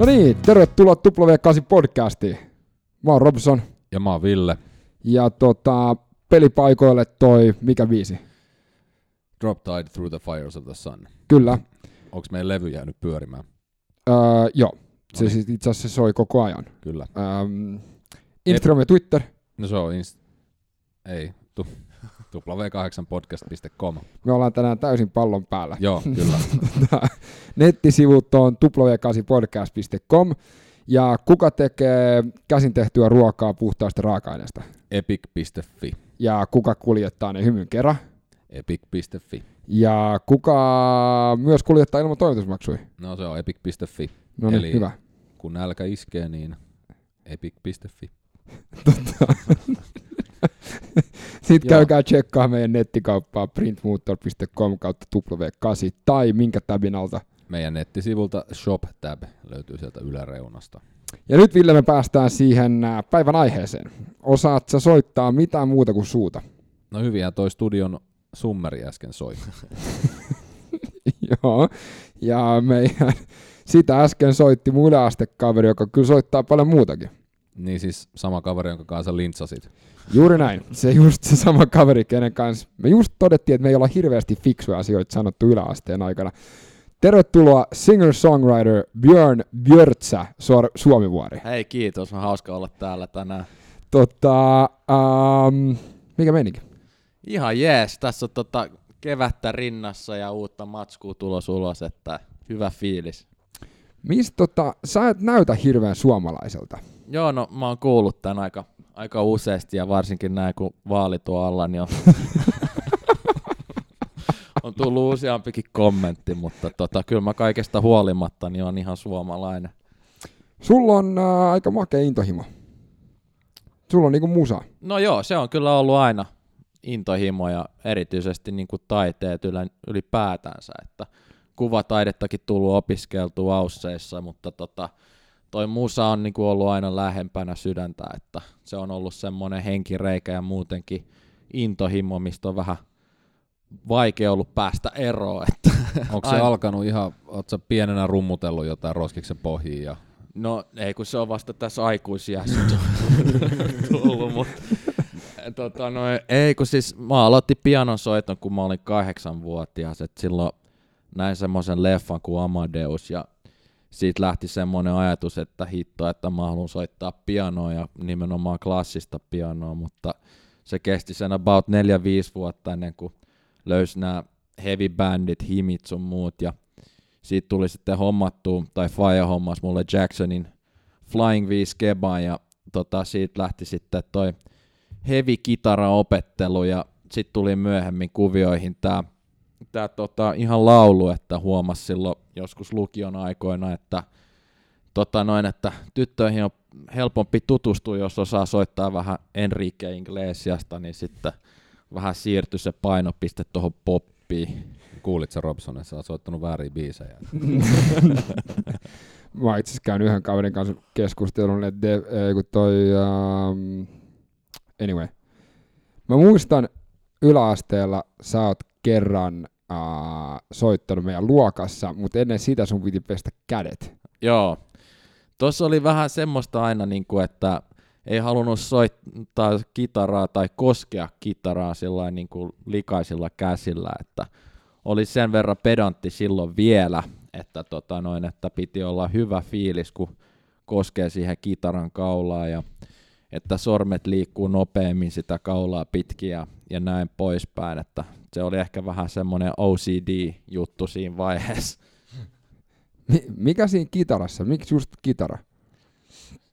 No niin, tervetuloa W8 podcastiin. Mä oon Robson Ja mä oon Ville. ja tota, pelipaikoille toi, mikä viisi? Drop Tide Through the Fires of the Sun. Kyllä, Onks meidän levy jäänyt pyörimään? öö, joo. Se No niin. siis itse asiassa soi koko ajan. Kyllä. Ähm, Instagram ja Twitter. No se on inst... Ei. Tu... w8podcast.com. Me ollaan tänään täysin pallon päällä. Joo, kyllä. Nettisivut on w8podcast.com ja kuka tekee käsin tehtyä ruokaa puhtaasta raaka-aineesta? Epic.fi. Ja kuka kuljettaa ne hymyn kerran? Epic.fi. Ja kuka myös kuljettaa ilman toimitusmaksuja? No se on epic.fi. No niin, Eli- hyvä. Kun nälkä iskee, niin epic.fi. Sitten Joo. käykää tsekkaa meidän nettikauppaa printmotor.com kautta W8 tai minkä tabin alta. Meidän nettisivulta Shop Tab löytyy sieltä yläreunasta. Ja nyt Ville me päästään siihen ää, päivän aiheeseen. Osaat sä soittaa mitään muuta kuin suuta? No hyviä toi studion summeri äsken soi. Joo. Ja meidän sitä äsken soitti mun yläastekaveri, joka kyllä soittaa paljon muutakin. Niin siis sama kaveri, jonka kanssa lintsasit. Juuri näin. Se just se sama kaveri, kenen kanssa me just todettiin, että me ei olla hirveästi fiksuja asioita sanottu yläasteen aikana. Tervetuloa singer-songwriter Björn Björtsä Suor- Suomivuori. Hei kiitos, on hauska olla täällä tänään. Tota, um, mikä menikin? Ihan jees, tässä on tota kevättä rinnassa ja uutta matskua tulos ulos, että hyvä fiilis. Mistä tota, sä et näytä hirveän suomalaiselta. Joo, no mä oon kuullut tän aika, aika useasti ja varsinkin näin kun vaali tuo alla, niin on, on tullut useampikin kommentti, mutta tota, kyllä mä kaikesta huolimatta niin on ihan suomalainen. Sulla on äh, aika makea intohimo. Sulla on niinku musa. No joo, se on kyllä ollut aina intohimo ja erityisesti niin kuin taiteet ylipäätänsä, että kuvataidettakin tullut opiskeltua ausseissa, mutta tota, toi musa on niin kuin ollut aina lähempänä sydäntä, että se on ollut semmoinen henkireikä ja muutenkin intohimo, mistä on vähän vaikea ollut päästä eroon. Että Onko se Aina. alkanut ihan, oot sä pienenä rummutellut jotain roskiksen pohjiin ja No ei, kun se on vasta tässä aikuisiässä tullut, mutta tota, no, ei, kun siis mä aloitin pianon soiton, kun mä olin kahdeksanvuotias, että silloin näin semmoisen leffan kuin Amadeus ja siitä lähti semmoinen ajatus, että hitto, että mä haluan soittaa pianoa ja nimenomaan klassista pianoa, mutta se kesti sen about 4-5 vuotta ennen kuin löysi nämä heavy bandit, himit sun muut ja siitä tuli sitten hommattu, tai Fire hommas mulle Jacksonin Flying V Skebaan ja tota, siitä lähti sitten toi heavy kitara-opettelu ja sitten tuli myöhemmin kuvioihin tää, tää tota, ihan laulu, että huomasi silloin joskus lukion aikoina, että tota noin, että tyttöihin on helpompi tutustua, jos osaa soittaa vähän Enrique Iglesiasta, niin sitten vähän siirtyi se painopiste tuohon poppiin. kuulit sä Robson, että sä oot soittanut väärin biisejä? Mä itse asiassa käynyt yhden kaverin kanssa keskustelun, että de, ei, kun toi, um, anyway. Mä muistan yläasteella sä oot kerran uh, soittanut meidän luokassa, mutta ennen sitä sun piti pestä kädet. Joo. Tuossa oli vähän semmoista aina, niin kuin, että ei halunnut soittaa kitaraa tai koskea kitaraa sillä niin kuin likaisilla käsillä, että oli sen verran pedantti silloin vielä, että, tota noin, että piti olla hyvä fiilis, kun koskee siihen kitaran kaulaa ja että sormet liikkuu nopeammin sitä kaulaa pitkin ja, ja näin poispäin, että se oli ehkä vähän semmoinen OCD-juttu siinä vaiheessa. Mi- mikä siinä kitarassa? Miksi just kitara?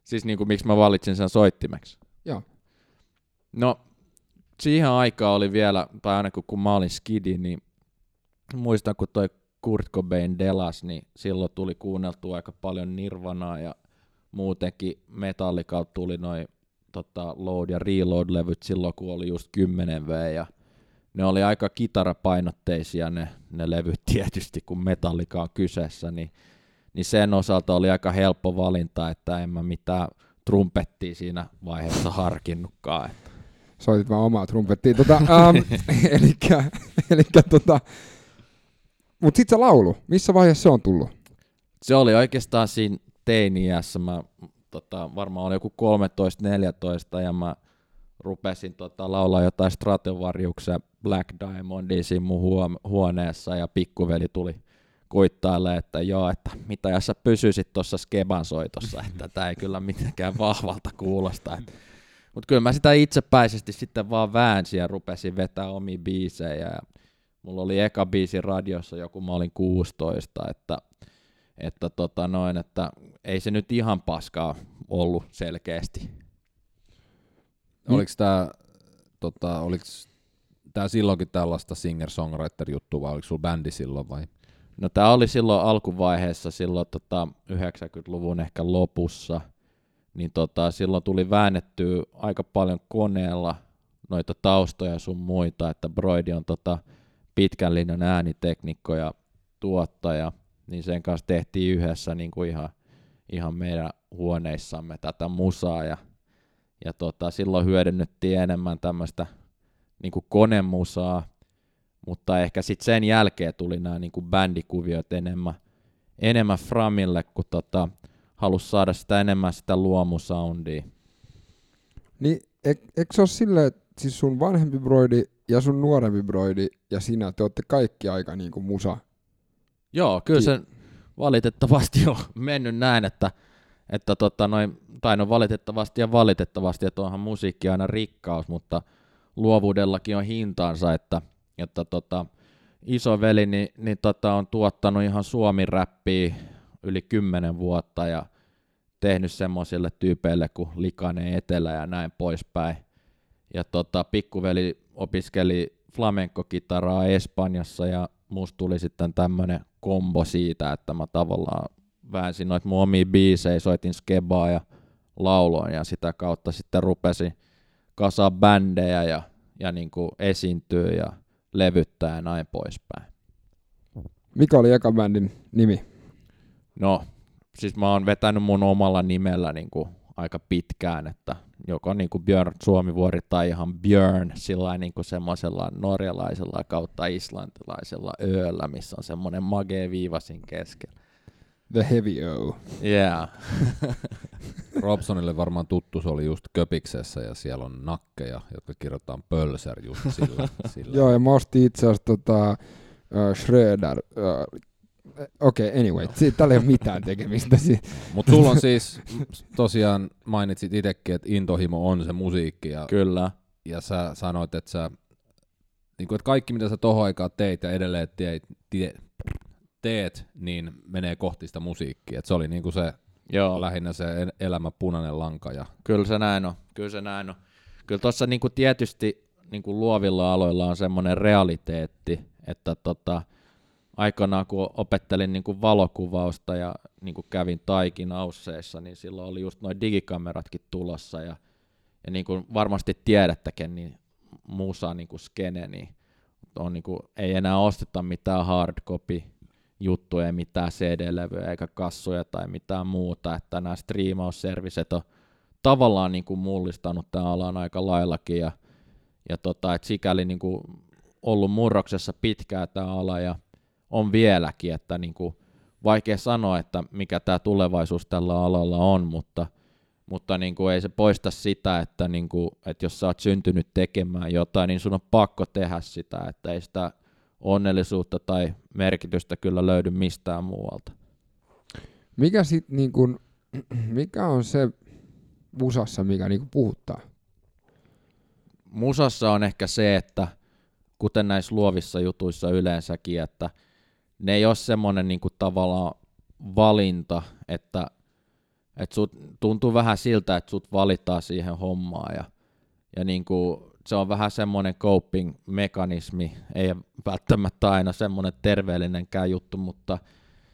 Siis niin kuin, miksi mä valitsin sen soittimeksi? Joo. No, siihen aikaan oli vielä, tai ainakin kun mä olin skidi, niin muistan kun toi Kurt Cobain delas, niin silloin tuli kuunneltua aika paljon Nirvanaa ja muutenkin Metallicalta tuli noin tota, Load ja Reload-levyt silloin, kun oli just 10V ja ne oli aika kitarapainotteisia ne, ne levyt tietysti, kun Metallica on kyseessä, niin, niin sen osalta oli aika helppo valinta, että en mä mitään trumpettia siinä vaiheessa harkinnutkaan. Että. Soitit vaan omaa trumpettia. Tota, um, elikkä, elikkä tota, mut sit se laulu, missä vaiheessa se on tullut? Se oli oikeastaan siinä teini-iässä, mä tota, varmaan olin joku 13-14 ja mä rupesin tota, laulaa jotain Stratovariuksia Black Diamondia siinä mun huo- huoneessa ja pikkuveli tuli kuittaille, että joo, että mitä jos sä pysyisit tuossa Skeban soitossa, että tämä ei kyllä mitenkään vahvalta kuulosta. Mutta kyllä mä sitä itsepäisesti sitten vaan väänsin ja rupesin vetää omi biisejä. Ja mulla oli eka biisi radiossa joku, mä olin 16, että, että, tota noin, että ei se nyt ihan paskaa ollut selkeästi. Oliko tämä tota, oliks tää silloinkin tällaista singer-songwriter-juttua vai oliko sulla bändi silloin vai? No tämä oli silloin alkuvaiheessa, silloin tota 90-luvun ehkä lopussa, niin tota, silloin tuli väännettyä aika paljon koneella noita taustoja sun muita, että Broidi on tota pitkän linjan ääniteknikko ja tuottaja, niin sen kanssa tehtiin yhdessä niin kuin ihan, ihan meidän huoneissamme tätä musaa ja, ja tota, silloin hyödynnettiin enemmän tämmöistä niin kuin konemusaa, mutta ehkä sitten sen jälkeen tuli nämä niin bändikuviot enemmän, enemmän Framille, kun tota, halusi saada sitä enemmän sitä luomusoundia. Niin, eikö se ole silleen, että siis sun vanhempi broidi ja sun nuorempi broidi ja sinä, te olette kaikki aika niinku musa? Joo, kyllä se valitettavasti on mennyt näin, että, että tota noin, tai no valitettavasti ja valitettavasti, että onhan musiikki aina rikkaus, mutta luovuudellakin on hintaansa, että että tota, veli niin, niin tota, on tuottanut ihan suomi-räppiä yli kymmenen vuotta ja tehnyt semmoisille tyypeille kuin Likainen Etelä ja näin poispäin. Ja tota, pikkuveli opiskeli flamenco-kitaraa Espanjassa ja musta tuli sitten tämmönen kombo siitä, että mä tavallaan väänsin noita mun omia biisejä, soitin skebaa ja lauloin ja sitä kautta sitten rupesin kasaa bändejä ja, ja niin kuin esiintyä ja levyttää ja näin poispäin. Mikä oli eka bändin nimi? No, siis mä oon vetänyt mun omalla nimellä niin kuin aika pitkään, että joko niin kuin Björn Suomivuori tai ihan Björn sillä niin kuin semmoisella norjalaisella kautta islantilaisella ööllä, missä on semmoinen magee viivasin keskellä. The Heavy O. Yeah. Robsonille varmaan tuttu, se oli just Köpiksessä ja siellä on nakkeja, jotka kirjoitetaan pölser just sillä. sillä. Joo, ja mä ostin itse asiassa tota, uh, Schröder. Uh, Okei, okay, anyway, no. tällä ei ole mitään tekemistä. Mutta sulla on siis, tosiaan mainitsit itsekin, että intohimo on se musiikki. Ja, Kyllä. Ja sä sanoit, että sä, niin kuin, että kaikki mitä sä tohon aikaan teit ja edelleen teit, teet, niin menee kohti sitä musiikkia. Et se oli niinku se Joo. lähinnä se elämä punainen lanka. Ja... Kyllä se näin on. Kyllä se näin on. Kyllä tuossa niinku tietysti niinku luovilla aloilla on semmoinen realiteetti, että tota, aikanaan kun opettelin niinku valokuvausta ja niinku kävin taikin ausseissa, niin silloin oli just noin digikameratkin tulossa ja, ja niin kuin varmasti tiedättekin, niin musa niinku skene, niin on niinku, ei enää osteta mitään hardcopy juttuja, mitään CD-levyjä eikä kassuja tai mitään muuta, että nämä striimausserviset on tavallaan niin kuin mullistanut tämän alan aika laillakin ja, ja tota, et sikäli niin kuin ollut murroksessa pitkään tämä ala ja on vieläkin, että niin kuin vaikea sanoa, että mikä tämä tulevaisuus tällä alalla on, mutta, mutta niin kuin ei se poista sitä, että, niin kuin, että jos sä oot syntynyt tekemään jotain, niin sun on pakko tehdä sitä, että ei sitä onnellisuutta tai merkitystä kyllä löydy mistään muualta. Mikä sit niin kun, mikä on se musassa, mikä niin puhuttaa? Musassa on ehkä se, että kuten näissä luovissa jutuissa yleensäkin, että ne ei ole semmoinen niin tavallaan valinta, että, että sut, tuntuu vähän siltä, että sut valitaan siihen hommaan ja, ja niin kuin se on vähän semmoinen coping-mekanismi, ei välttämättä aina semmoinen terveellinenkään juttu, mutta,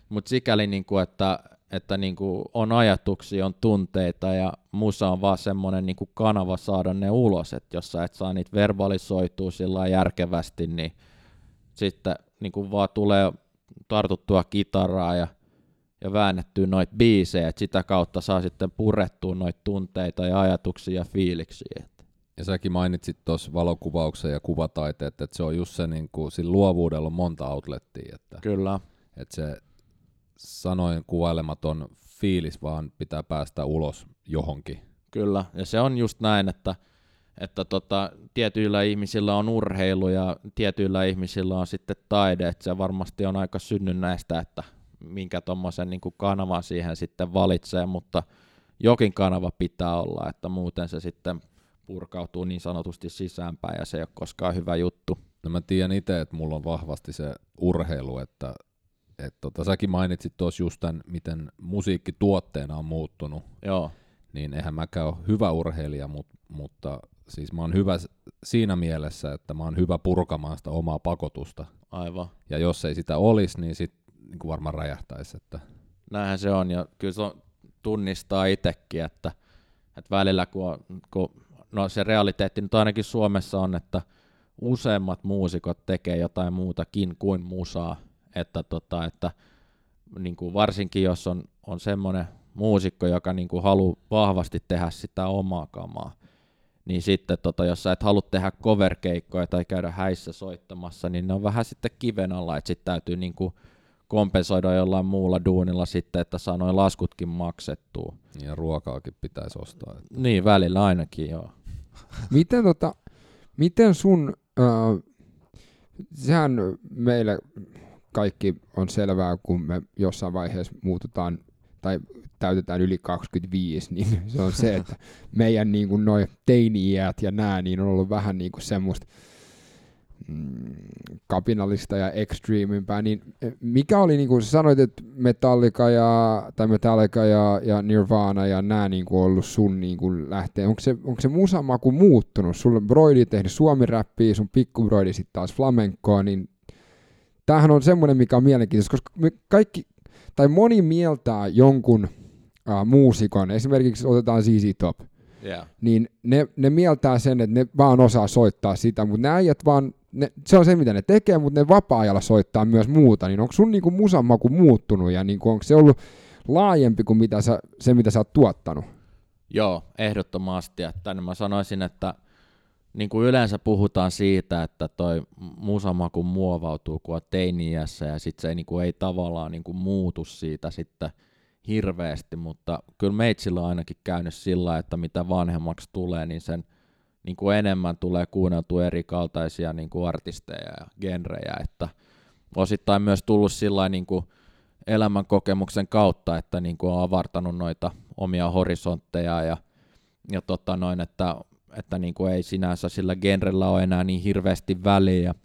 mutta sikäli, niin kuin, että, että niin kuin on ajatuksia, on tunteita ja musa on vaan semmoinen niin kuin kanava saada ne ulos, että jos sä et saa niitä verbalisoitua sillä järkevästi, niin sitten niin kuin vaan tulee tartuttua kitaraa ja, ja väännettyä noita biisejä, että sitä kautta saa sitten purettua noita tunteita ja ajatuksia ja fiiliksiä. Ja säkin mainitsit tuossa valokuvauksen ja kuvataiteet, että se on just se, niin kuin, sillä luovuudella on monta outlettia. Että, Kyllä. Että se sanoin kuvailematon fiilis, vaan pitää päästä ulos johonkin. Kyllä, ja se on just näin, että, että tota, tietyillä ihmisillä on urheilu ja tietyillä ihmisillä on sitten taide, että se varmasti on aika synnynnäistä, että minkä tuommoisen niin kanavan siihen sitten valitsee, mutta jokin kanava pitää olla, että muuten se sitten purkautuu niin sanotusti sisäänpäin ja se ei ole koskaan hyvä juttu. No mä tiedän itse, että mulla on vahvasti se urheilu, että et tota, säkin mainitsit tuossa just tämän, miten musiikki tuotteena on muuttunut. Joo. Niin eihän mäkään ole hyvä urheilija, mutta, mutta siis mä oon hyvä siinä mielessä, että mä oon hyvä purkamaan sitä omaa pakotusta. Aivan. Ja jos ei sitä olisi, niin sit niin varmaan räjähtäisi. Että... Näinhän se on, ja kyllä se on, tunnistaa itsekin, että, että välillä kun, on, kun no se realiteetti nyt ainakin Suomessa on, että useimmat muusikot tekee jotain muutakin kuin musaa, että, tota, että niin kuin varsinkin jos on, on semmoinen muusikko, joka niin kuin haluaa vahvasti tehdä sitä omaa kamaa, niin sitten tota, jos sä et halua tehdä coverkeikkoja tai käydä häissä soittamassa, niin ne on vähän sitten kiven alla, että sitten täytyy niin kuin kompensoida jollain muulla duunilla sitten, että saa noin laskutkin maksettua. Ja ruokaakin pitäisi ostaa. Että. Niin, välillä ainakin, joo. miten, tota, miten sun, äh, sehän meille kaikki on selvää, kun me jossain vaiheessa muututaan tai täytetään yli 25, niin se on se, että meidän niin kuin noi teini-iät ja nää, niin on ollut vähän niin kuin semmoista mm, kapinallista ja extreamimpää, niin eh, mikä oli, niin kuin sanoit, että Metallica ja, tai Metallica ja, ja Nirvana ja nämä niin kuin ollut sun niin kuin lähtee, onko se, onko se musamaku muuttunut? Sulla on broidi tehnyt suomi-räppiä, sun pikkubroidi sitten taas flamenkoa, niin tämähän on semmoinen, mikä on mielenkiintoista, koska me kaikki, tai moni mieltää jonkun uh, muusikon, esimerkiksi otetaan ZZ Top, yeah. niin ne, ne mieltää sen, että ne vaan osaa soittaa sitä, mutta ne äijät vaan, ne, se on se mitä ne tekee, mutta ne vapaa-ajalla soittaa myös muuta, niin onko sun niinku musamaku muuttunut ja niinku, onko se ollut laajempi kuin mitä sä, se, mitä sä oot tuottanut? Joo, ehdottomasti. Että mä sanoisin, että niin kuin yleensä puhutaan siitä, että toi musamaku muovautuu, kun on teiniässä ja sitten se ei, niin kuin, ei tavallaan niin kuin muutu siitä sitten hirveästi, mutta kyllä meitsillä on ainakin käynyt sillä, että mitä vanhemmaksi tulee, niin sen niin kuin enemmän tulee kuunneltua eri kaltaisia niin kuin artisteja ja genrejä, että osittain myös tullut sillä niin kuin elämän kokemuksen kautta, että niin kuin on avartanut noita omia horisontteja ja, ja tota noin, että että niin kuin ei sinänsä sillä genrellä ole enää niin hirveästi väliä.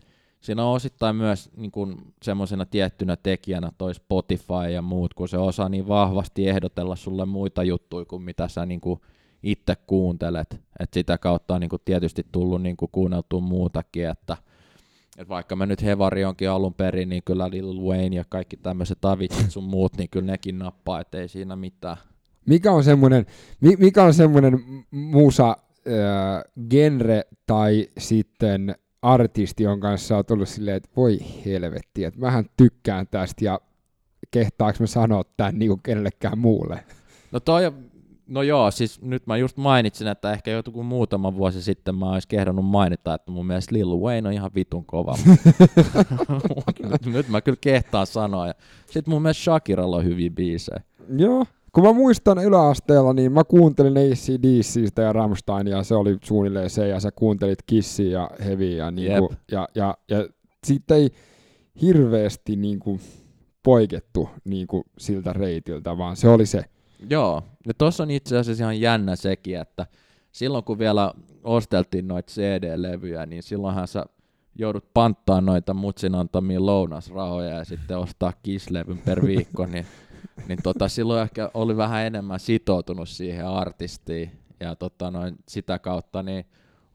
Siinä on osittain myös niin kuin semmoisena tiettynä tekijänä toi Spotify ja muut, kun se osaa niin vahvasti ehdotella sulle muita juttuja kuin mitä sä niin kuin itse kuuntelet. Et sitä kautta on niin kuin tietysti tullut niin kuin kuunneltua muutakin, että et vaikka mä nyt Hevari onkin alun perin, niin kyllä Lil Wayne ja kaikki tämmöiset Avicit sun muut, niin kyllä nekin nappaa, ettei siinä mitään. Mikä on semmoinen, mikä on semmoinen musa, genre tai sitten artisti, on kanssa on tullut silleen, että voi helvetti, että mähän tykkään tästä ja kehtaaks mä sanoa tämän niin kuin kenellekään muulle? No toi, no joo, siis nyt mä just mainitsin, että ehkä joku muutama vuosi sitten mä olisi kehdannut mainita, että mun mielestä Lil Wayne on ihan vitun kova. nyt mä kyllä kehtaan sanoa. Ja sit mun mielestä Shakiralla on hyviä biisejä. Joo, kun mä muistan yläasteella, niin mä kuuntelin ACDCistä ja Rammsteinia, se oli suunnilleen se, ja sä kuuntelit Kissia ja Heavyä, niin kuin, ja, ja, ja siitä ei hirveästi niin kuin, poikettu niin kuin, siltä reitiltä, vaan se oli se. Joo, ja tuossa on itse asiassa ihan jännä sekin, että silloin kun vielä osteltiin noita CD-levyjä, niin silloinhan sä joudut panttaa noita mutsin antamia lounasrahoja ja sitten ostaa kislevyn per viikko, niin niin tota, silloin ehkä oli vähän enemmän sitoutunut siihen artistiin ja tota, noin, sitä kautta niin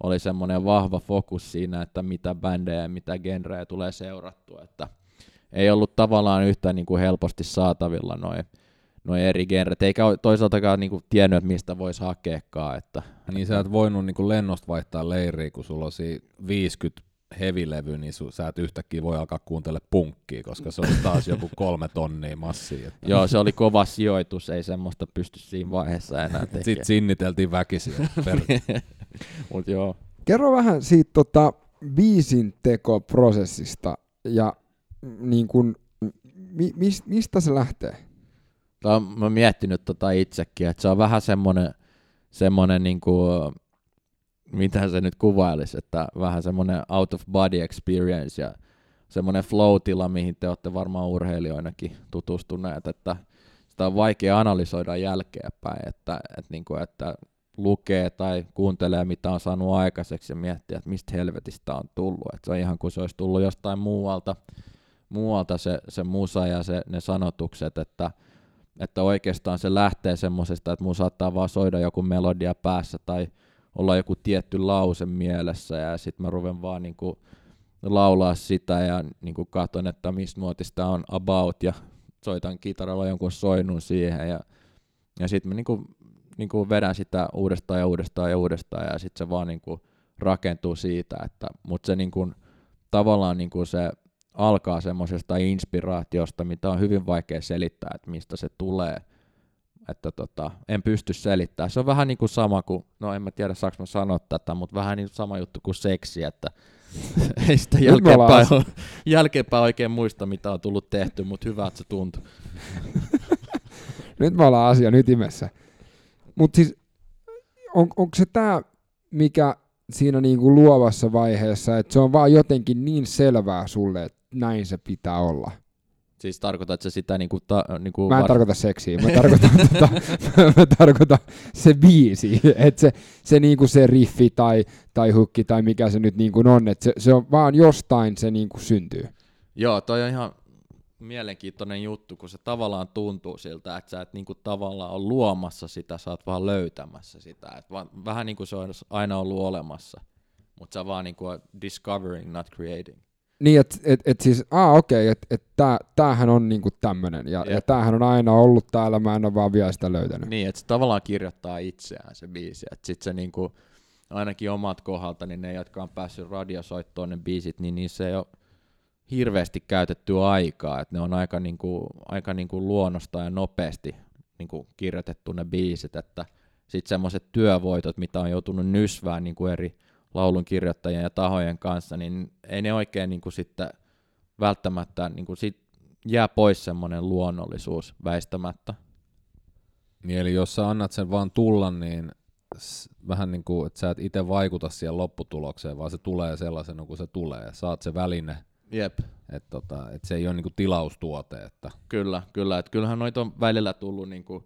oli semmoinen vahva fokus siinä, että mitä bändejä ja mitä genrejä tulee seurattua, että ei ollut tavallaan yhtä niin kuin helposti saatavilla noin noi eri genret, eikä toisaaltakaan niin kuin tiennyt, että mistä voisi hakeakaan. Että, niin sä et voinut niin kuin lennosta vaihtaa leiriä, kun sulla olisi 50 hevilevy, niin su, sä et yhtäkkiä voi alkaa kuuntele punkkia, koska se oli taas joku kolme tonnia massia. Että. Joo, se oli kova sijoitus, ei semmoista pysty siinä vaiheessa enää tekemään. Sitten sinniteltiin väkisin. Mut joo. Kerro vähän siitä tota, biisin tekoprosessista ja niin kun, mi, mis, mistä se lähtee? Tämä on, mä miettinyt tota itsekin, että se on vähän semmoinen, semmoinen niin kuin, mitä se nyt kuvailisi, että vähän semmoinen out of body experience ja semmoinen flow-tila, mihin te olette varmaan urheilijoinakin tutustuneet, että sitä on vaikea analysoida jälkeenpäin, että, että, niin kuin, että lukee tai kuuntelee, mitä on saanut aikaiseksi ja miettiä, että mistä helvetistä on tullut. Että se on ihan kuin se olisi tullut jostain muualta, muualta se, se musa ja se, ne sanotukset, että, että oikeastaan se lähtee semmoisesta, että mun saattaa vaan soida joku melodia päässä tai olla joku tietty lause mielessä ja sitten mä ruven vaan niin kuin laulaa sitä ja niin kuin katon, että mistä muotista on about ja soitan kitaralla jonkun soinnun siihen ja, ja sitten mä niin kuin, niin kuin vedän sitä uudestaan ja uudestaan ja uudestaan ja sitten se vaan niin kuin rakentuu siitä, että, mutta se niin kuin, tavallaan niin kuin se alkaa semmoisesta inspiraatiosta, mitä on hyvin vaikea selittää, että mistä se tulee. Että tota, en pysty selittämään. Se on vähän niin kuin sama kuin, no en mä tiedä saanko mä sanoa tätä, mutta vähän niin sama juttu kuin seksi, että ei sitä jälkeenpäin, ole, jälkeenpäin oikein muista, mitä on tullut tehty, mutta hyvä, että se tuntuu. Nyt me ollaan asian ytimessä. Mutta siis, on, onko se tämä, mikä siinä niinku luovassa vaiheessa, että se on vaan jotenkin niin selvää sulle, että näin se pitää olla? Siis tarkoitat se sitä niinku... Ta, niinku mä en var... tarkoita seksiä, mä tarkoitan, tota, mä tarkoitan se biisi, että se, se, niinku se riffi tai, tai hukki tai mikä se nyt niinku on, että se, se on vaan jostain se niinku syntyy. Joo, toi on ihan mielenkiintoinen juttu, kun se tavallaan tuntuu siltä, että sä et niinku tavallaan ole luomassa sitä, sä oot vaan löytämässä sitä. Et vaan, vähän niin kuin se on aina ollut olemassa, mutta sä vaan niinku discovering, not creating. Niin, että et, et siis, aa okei, okay, että et tää, tämähän on niinku tämmönen, ja, ja tämähän on aina ollut täällä, mä en ole vaan vielä sitä löytänyt. Niin, että se tavallaan kirjoittaa itseään se biisi, että sit se niinku, ainakin omat kohdalta, niin ne, jotka on päässyt radiosoittoon ne biisit, niin niissä ei ole hirveästi käytetty aikaa, että ne on aika, niinku, aika niinku luonnosta ja nopeasti niinku kirjoitettu ne biisit, että sitten semmoiset työvoitot, mitä on joutunut nysvään niinku eri laulun kirjoittajien ja tahojen kanssa, niin ei ne oikein niin kuin sitten välttämättä, niin kuin sit jää pois semmoinen luonnollisuus väistämättä. Niin eli jos sä annat sen vaan tulla, niin vähän niin kuin, että sä et itse vaikuta siihen lopputulokseen, vaan se tulee sellaisena kuin se tulee. Saat se väline. Jep. Että tota, et se ei ole niin kuin tilaustuote. Että. Kyllä, kyllä. Et kyllähän noita on välillä tullut niin kuin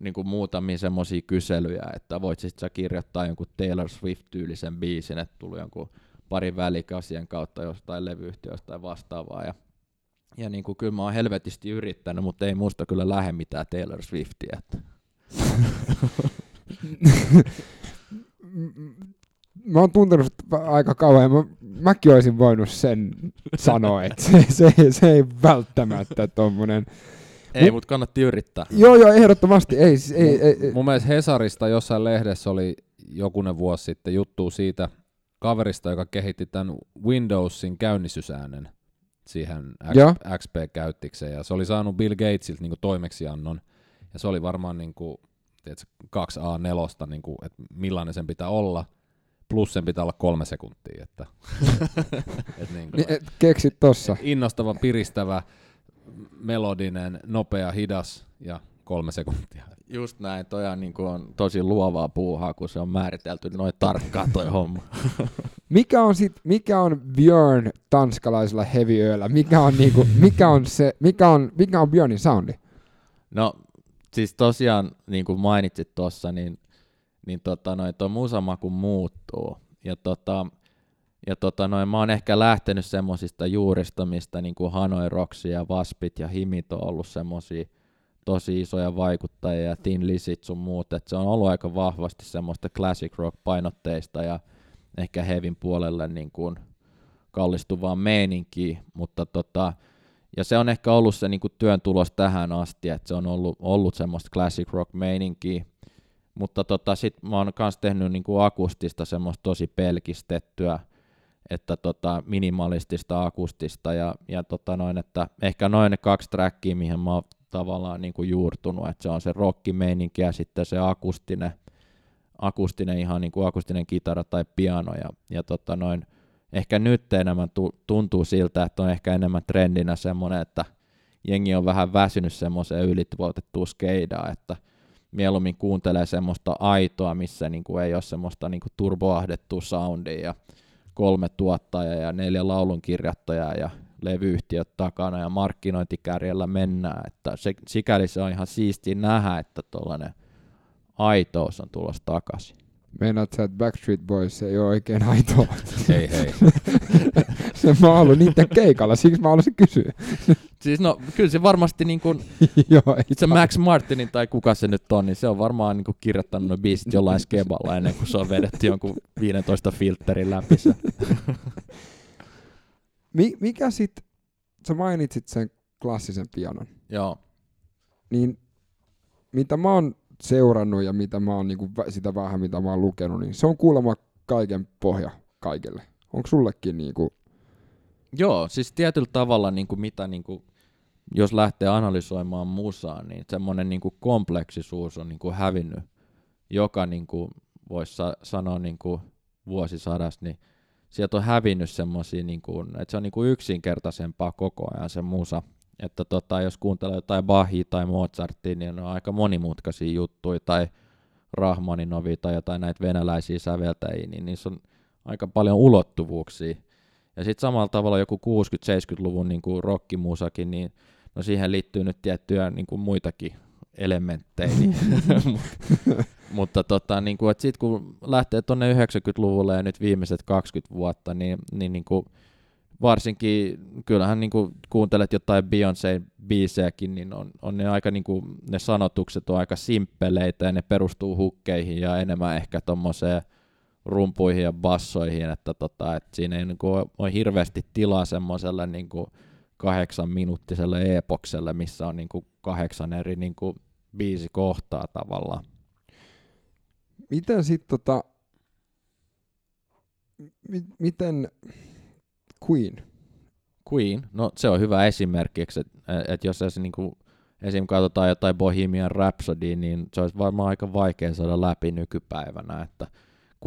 niin kuin muutamia semmoisia kyselyjä, että voit sitten sä kirjoittaa jonkun Taylor Swift-tyylisen biisin, että tuli jonkun parin välikäsien kautta jostain levyyhtiöstä tai vastaavaa. Ja, ja niin kuin, kyllä mä oon helvetisti yrittänyt, mutta ei musta kyllä lähde mitään Taylor Swiftia. Että. mä oon tuntenut aika kauan, mä, mäkin olisin voinut sen sanoa, että se, se, se ei välttämättä tommonen ei, mutta kannatti yrittää. Joo, joo, ehdottomasti. Ei, siis ei, ei, ei. Mun mielestä Hesarista jossain lehdessä oli jokunen vuosi sitten juttu siitä kaverista, joka kehitti tämän Windowsin käynnistysäänen siihen XP-käyttikseen. Ja se oli saanut Bill Gatesilta niin toimeksiannon. Ja se oli varmaan niin kuin, tiedätkö, 2A4, niin kuin, että millainen sen pitää olla. Plus sen pitää olla kolme sekuntia. Että, et niin kuin, et keksit tossa. Innostava, piristävä melodinen, nopea, hidas ja kolme sekuntia. Just näin, toi on, niin kuin on tosi luovaa puuhaa, kun se on määritelty noin tarkkaan toi homma. mikä on sit, mikä on Björn tanskalaisella heavyöllä? Mikä on, niinku, mikä on, se, mikä on, mikä on Björnin soundi? No, siis tosiaan, niin kuin mainitsit tuossa, niin, niin tota, noin, tuo musamaku muuttuu. Ja tota, ja tota noin, mä oon ehkä lähtenyt semmoisista juurista, mistä niin kuin Hanoi Roksi ja Vaspit ja Himit on ollut semmoisia tosi isoja vaikuttajia ja Tin Lisit sun muut, että se on ollut aika vahvasti semmoista classic rock painotteista ja ehkä Hevin puolelle niin kuin kallistuvaa meininkiä, mutta tota, ja se on ehkä ollut se niin kuin työn tulos tähän asti, että se on ollut, ollut semmoista classic rock meininkiä, mutta tota, sit mä oon myös tehnyt niin kuin akustista semmoista tosi pelkistettyä, että tota, minimalistista, akustista ja, ja tota noin, että ehkä noin ne kaksi trackia, mihin mä oon tavallaan niin kuin juurtunut, että se on se rockimeininki ja sitten se akustinen, akustinen ihan niin kuin akustinen kitara tai piano ja, ja tota noin, ehkä nyt enemmän tuntuu siltä, että on ehkä enemmän trendinä semmoinen, että jengi on vähän väsynyt semmoiseen ylituotettuun skeidaan, että mieluummin kuuntelee semmoista aitoa, missä niin kuin ei ole semmoista niin kuin turboahdettua soundia ja kolme tuottajaa ja neljä laulunkirjoittajaa ja levyyhtiöt takana ja markkinointikärjellä mennään, että se, sikäli se on ihan siistiä nähdä, että tuollainen aitous on tulossa takaisin. Meinaat sä, että Backstreet Boys ei ole oikein aitoa? Hei hei. se mä oon ollut niiden keikalla, siksi mä haluaisin kysyä. Siis no, kyllä se varmasti niin kuin, Joo, ei se Max Martinin tai kuka se nyt on, niin se on varmaan niin kuin kirjoittanut ne biisit jollain skeballa ennen kuin se on vedetty jonkun 15 filterin läpi se. Mi- mikä sit, sä mainitsit sen klassisen pianon, Joo. niin mitä mä oon seurannut ja mitä mä oon niinku, vä- sitä vähän mitä mä oon lukenut, niin se on kuulemma kaiken pohja kaikille. Onko sullekin niinku, Joo, siis tietyllä tavalla niin kuin mitä niin kuin, jos lähtee analysoimaan musaa, niin semmoinen niin kuin kompleksisuus on niin kuin hävinnyt, joka niin kuin voisi sa- sanoa niin kuin vuosisadasta, niin sieltä on hävinnyt semmoisia, niin kuin, että se on niin kuin yksinkertaisempaa koko ajan se musa. Että tota, jos kuuntelee jotain Bachia tai Mozartia, niin ne on aika monimutkaisia juttuja, tai Rahmaninovia tai jotain näitä venäläisiä säveltäjiä, niin niissä on aika paljon ulottuvuuksia. Ja sitten samalla tavalla joku 60-70-luvun niin kuin rockimusakin, niin no siihen liittyy nyt tiettyjä niin kuin muitakin elementtejä. Niin, mutta tota, niin kuin, sitten kun lähtee tuonne 90-luvulle ja nyt viimeiset 20 vuotta, niin, niin, niin kuin, varsinkin kyllähän niin kuin kuuntelet jotain Beyoncé biisejäkin, niin on, on ne aika niin kuin, ne sanotukset on aika simppeleitä ja ne perustuu hukkeihin ja enemmän ehkä tommoseen rumpuihin ja bassoihin, että tota, et siinä ei niin kuin, ole hirveästi tilaa semmoiselle niin kuin kahdeksan minuuttiselle epokselle, missä on niin kuin kahdeksan eri niin kuin biisi kohtaa tavallaan. miten sit tota, mi- miten Queen, Queen, no se on hyvä esimerkki, että et jos se niinku, esim. katsotaan jotain Bohemian Rhapsody, niin se olisi varmaan aika vaikea saada läpi nykypäivänä, että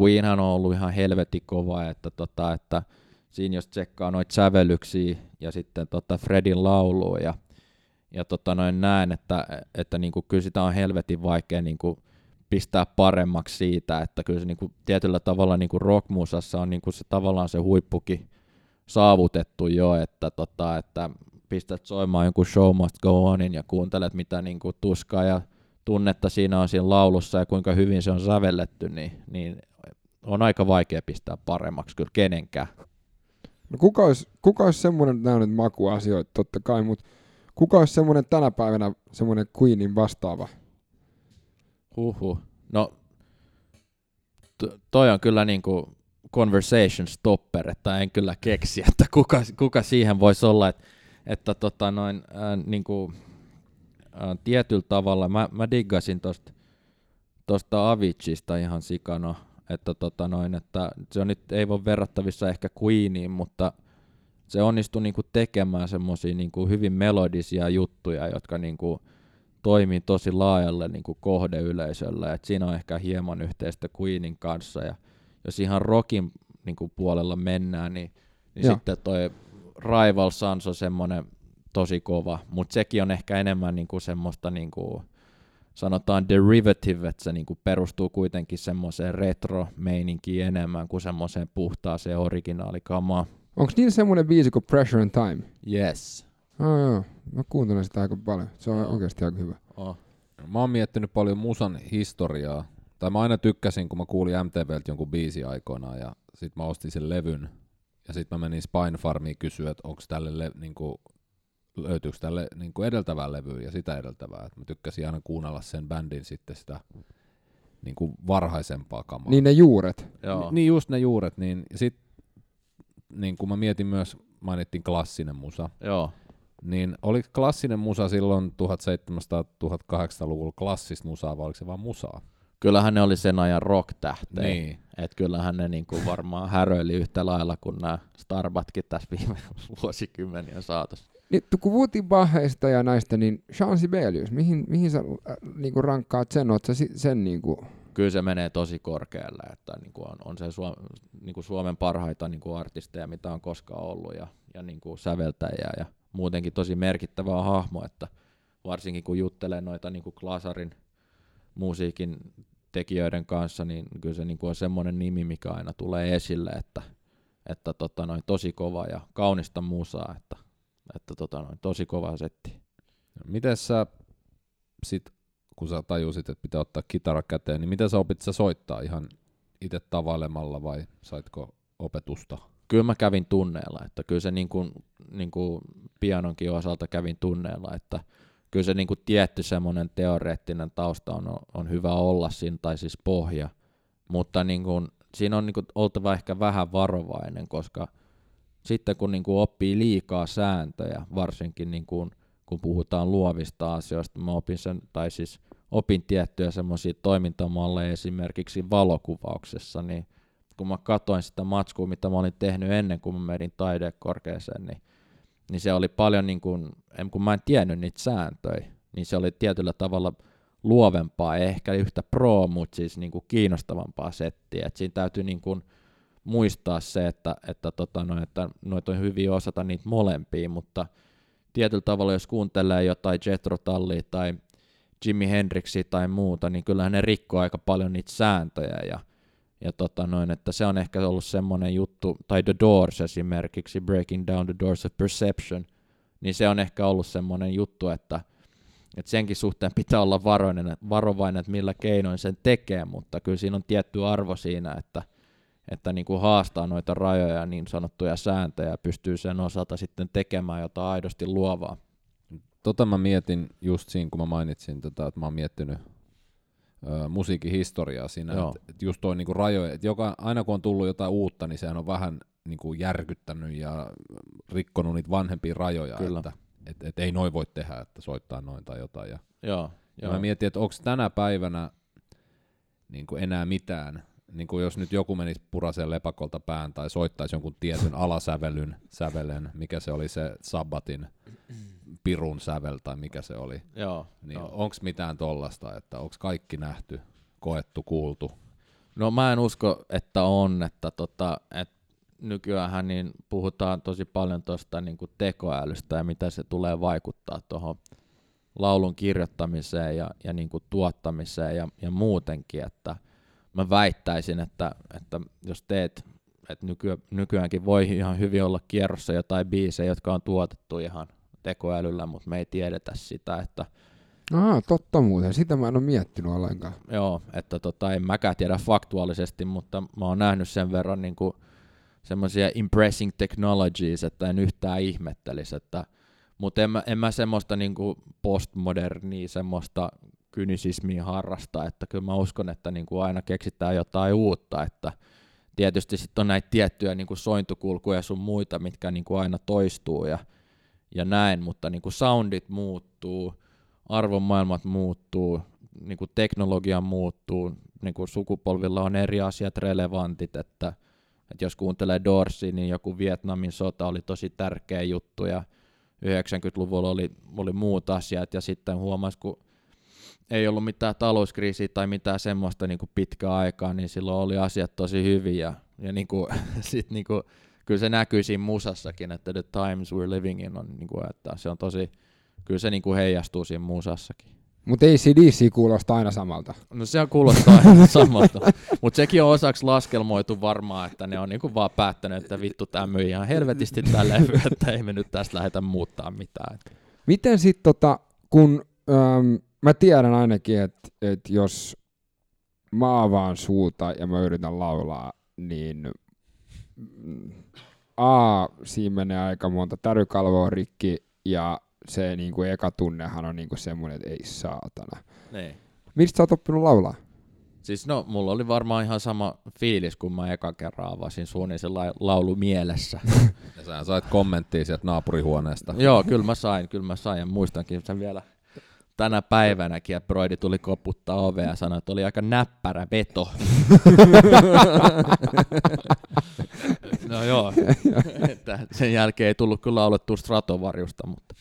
Queenhan on ollut ihan helvetin kova, että, tota, että siinä jos tsekkaa noita sävellyksiä ja sitten tota Fredin laulua ja, ja tota noin näen, että, että niinku, kyllä sitä on helvetin vaikea niinku, pistää paremmaksi siitä, että kyllä se niinku, tietyllä tavalla niinku rockmusassa on niinku, se tavallaan se huippukin saavutettu jo, että, tota, että pistät soimaan jonkun Show Must Go Onin ja kuuntelet mitä niin kuin tuskaa ja tunnetta siinä on siinä laulussa ja kuinka hyvin se on sävelletty, niin, niin on aika vaikea pistää paremmaksi kyllä kenenkään. no kuka olisi, kuka olisi semmoinen, nämä on nyt makuasioita totta kai, mutta kuka olisi semmoinen tänä päivänä semmoinen Queenin vastaava? Huhhuh. No, to, toi on kyllä niin kuin conversation stopper, että en kyllä keksi, että kuka, kuka siihen voisi olla, että, että tota noin, ää, niin kuin, ää, tietyllä tavalla, mä, mä diggasin tosta, tosta Aviciista ihan sikana, että, tota noin, että se on nyt, ei voi verrattavissa ehkä Queeniin, mutta se onnistui niinku tekemään semmoisia niinku hyvin melodisia juttuja, jotka niinku toimii tosi laajalle niinku kohdeyleisölle. Et siinä on ehkä hieman yhteistä Queenin kanssa. Ja jos ihan rockin niinku puolella mennään, niin, niin Joo. sitten toi Rival Sons on semmoinen tosi kova, mutta sekin on ehkä enemmän niinku semmoista niinku, sanotaan derivative, että se niinku perustuu kuitenkin semmoiseen retro-meininkiin enemmän kuin semmoiseen puhtaaseen originaalikamaan. Onko niillä semmoinen biisi kuin Pressure and Time? Yes. Oh, joo, mä kuuntelen sitä aika paljon. Se on Joo. oikeasti aika hyvä. Oh. Mä oon miettinyt paljon musan historiaa. Tai mä aina tykkäsin, kun mä kuulin MTVltä jonkun biisi aikoinaan ja sit mä ostin sen levyn. Ja sit mä menin Spine Farmiin kysyä, että onko tälle le- niinku, löytyykö tälle niinku edeltävää levyä ja sitä edeltävää. Et mä tykkäsin aina kuunnella sen bändin sitten sitä niinku varhaisempaa kamaa. Niin ne juuret. Joo. Ni- Niin just ne juuret, niin ja sit niin kun mä mietin myös, mainittiin klassinen musa, Joo. niin oli klassinen musa silloin 1700-1800-luvulla klassista musaa, vai oliko se vaan musaa? Kyllähän ne oli sen ajan rock-tähtejä. Niin. Et kyllähän ne niinku varmaan häröili yhtä lailla kuin nämä Starbatkin tässä viime vuosikymmenien saatossa. Niin, kun puhuttiin Baheista ja näistä, niin Jean Sibelius, mihin, mihin sä äh, niinku rankkaat sen? Sä si- sen niinku... Kyllä se menee tosi korkealle, että niinku on, on se Suom, niinku Suomen parhaita niinku artisteja, mitä on koskaan ollut, ja, ja niinku säveltäjiä ja muutenkin tosi merkittävä hahmo, että varsinkin kun juttelee noita niin kuin Glasarin musiikin tekijöiden kanssa, niin kyllä se niin kuin on semmoinen nimi, mikä aina tulee esille, että, että tota noin, tosi kova ja kaunista musaa, että, että tota noin, tosi kova setti. Miten sä sit, kun sä tajusit, että pitää ottaa kitara käteen, niin miten sä opit sä soittaa ihan itse tavallemalla vai saitko opetusta? Kyllä mä kävin tunneella, että kyllä se niin kuin, niin kuin pianonkin osalta kävin tunneella, että kyllä se niin kuin tietty semmoinen teoreettinen tausta on, on hyvä olla siinä, tai siis pohja, mutta niin kuin, siinä on niin kuin oltava ehkä vähän varovainen, koska sitten kun niin kuin oppii liikaa sääntöjä, varsinkin niin kuin, kun puhutaan luovista asioista, mä opin sen, tai siis opin tiettyjä semmoisia toimintamalleja esimerkiksi valokuvauksessa, niin kun mä katsoin sitä matskua, mitä mä olin tehnyt ennen kuin mä menin taidekorkeeseen, niin, niin se oli paljon niin kuin, kun mä en tiennyt niitä sääntöjä, niin se oli tietyllä tavalla luovempaa, ei ehkä yhtä pro, mutta siis niin kuin kiinnostavampaa settiä. Et siinä täytyy niin kuin muistaa se, että, että, tota, no, että noita on hyvin osata niitä molempia, mutta tietyllä tavalla, jos kuuntelee jotain Jethro Tullia tai Jimi Hendrixia tai muuta, niin kyllähän ne rikkoo aika paljon niitä sääntöjä ja, ja tota noin, että se on ehkä ollut semmoinen juttu, tai The Doors esimerkiksi, Breaking Down the Doors of Perception, niin se on ehkä ollut semmoinen juttu, että, että senkin suhteen pitää olla varoinen, varovainen, että millä keinoin sen tekee, mutta kyllä siinä on tietty arvo siinä, että, että niin kuin haastaa noita rajoja, niin sanottuja sääntöjä, ja pystyy sen osalta sitten tekemään jotain aidosti luovaa. Tota mä mietin just siinä, kun mä mainitsin, tota, että mä oon miettinyt ö, musiikin historiaa siinä, että et just toi niinku rajoja, että joka, aina kun on tullut jotain uutta, niin sehän on vähän niinku järkyttänyt ja rikkonut niitä vanhempia rajoja, Kyllä. että et, et ei noin voi tehdä, että soittaa noin tai jotain. Ja, Joo, ja mä mietin, että onko tänä päivänä niin enää mitään, niin kuin jos nyt joku menisi puraseen lepakolta pään tai soittaisi jonkun tietyn alasävelyn sävelen, mikä se oli se Sabbatin pirun sävel tai mikä se oli. Joo. Niin onko mitään tollasta, että onko kaikki nähty, koettu, kuultu? No mä en usko, että on, että tota, et nykyään niin puhutaan tosi paljon tuosta niin tekoälystä ja mitä se tulee vaikuttaa tuohon laulun kirjoittamiseen ja, ja niin kuin tuottamiseen ja, ja muutenkin, että mä väittäisin, että, että jos teet, että nyky, nykyäänkin voi ihan hyvin olla kierrossa jotain biisejä, jotka on tuotettu ihan tekoälyllä, mutta me ei tiedetä sitä, että Ah, totta muuten. Sitä mä en ole miettinyt ollenkaan. Joo, että tota, en mäkään tiedä faktuaalisesti, mutta mä oon nähnyt sen verran niin semmoisia impressing technologies, että en yhtään ihmettelisi, että mutta en mä, en mä semmoista niin postmodernia, semmoista kynisismiä harrasta, että kyllä mä uskon, että niin kuin aina keksitään jotain uutta, että tietysti sitten on näitä tiettyjä niin kuin sointukulkuja sun muita, mitkä niin kuin aina toistuu ja ja näin, mutta niin kuin soundit muuttuu, arvomaailmat muuttuu, niin kuin teknologia muuttuu, niin kuin sukupolvilla on eri asiat relevantit, että, että jos kuuntelee Dorsi, niin joku Vietnamin sota oli tosi tärkeä juttu ja 90-luvulla oli, oli muut asiat ja sitten huomasi, kun ei ollut mitään talouskriisiä tai mitään semmoista niin kuin pitkää aikaa, niin silloin oli asiat tosi hyviä ja niin kuin, sit niin kuin kyllä se näkyy siinä musassakin, että the times we're living in on, niin kuin, että se on tosi, kyllä se niin kuin heijastuu siinä musassakin. Mutta ei CDC kuulosta aina samalta. No se kuulostaa aina samalta. Mutta sekin on osaksi laskelmoitu varmaan, että ne on niinku vaan päättänyt, että vittu tämä myy ihan helvetisti tämä levy, että ei me nyt tästä lähdetä muuttaa mitään. Miten sitten tota, kun äm, mä tiedän ainakin, että et jos mä avaan suuta ja mä yritän laulaa, niin A, siinä menee aika monta tärykalvoa rikki, ja se niin kuin eka tunnehan on niin kuin semmoinen, että ei saatana. Niin. Mistä sä oot oppinut laulaa? Siis no, mulla oli varmaan ihan sama fiilis, kun mä eka kerran avasin suunnisen la- laulu mielessä. Ja sä sait kommenttia sieltä naapurihuoneesta. Joo, kyllä mä sain, kyllä mä sain, ja muistankin sen vielä tänä päivänäkin, että Broidi tuli koputtaa ovea ja sanoi, että oli aika näppärä veto. no joo, että sen jälkeen ei tullut kyllä laulettua Stratovarjusta, mutta...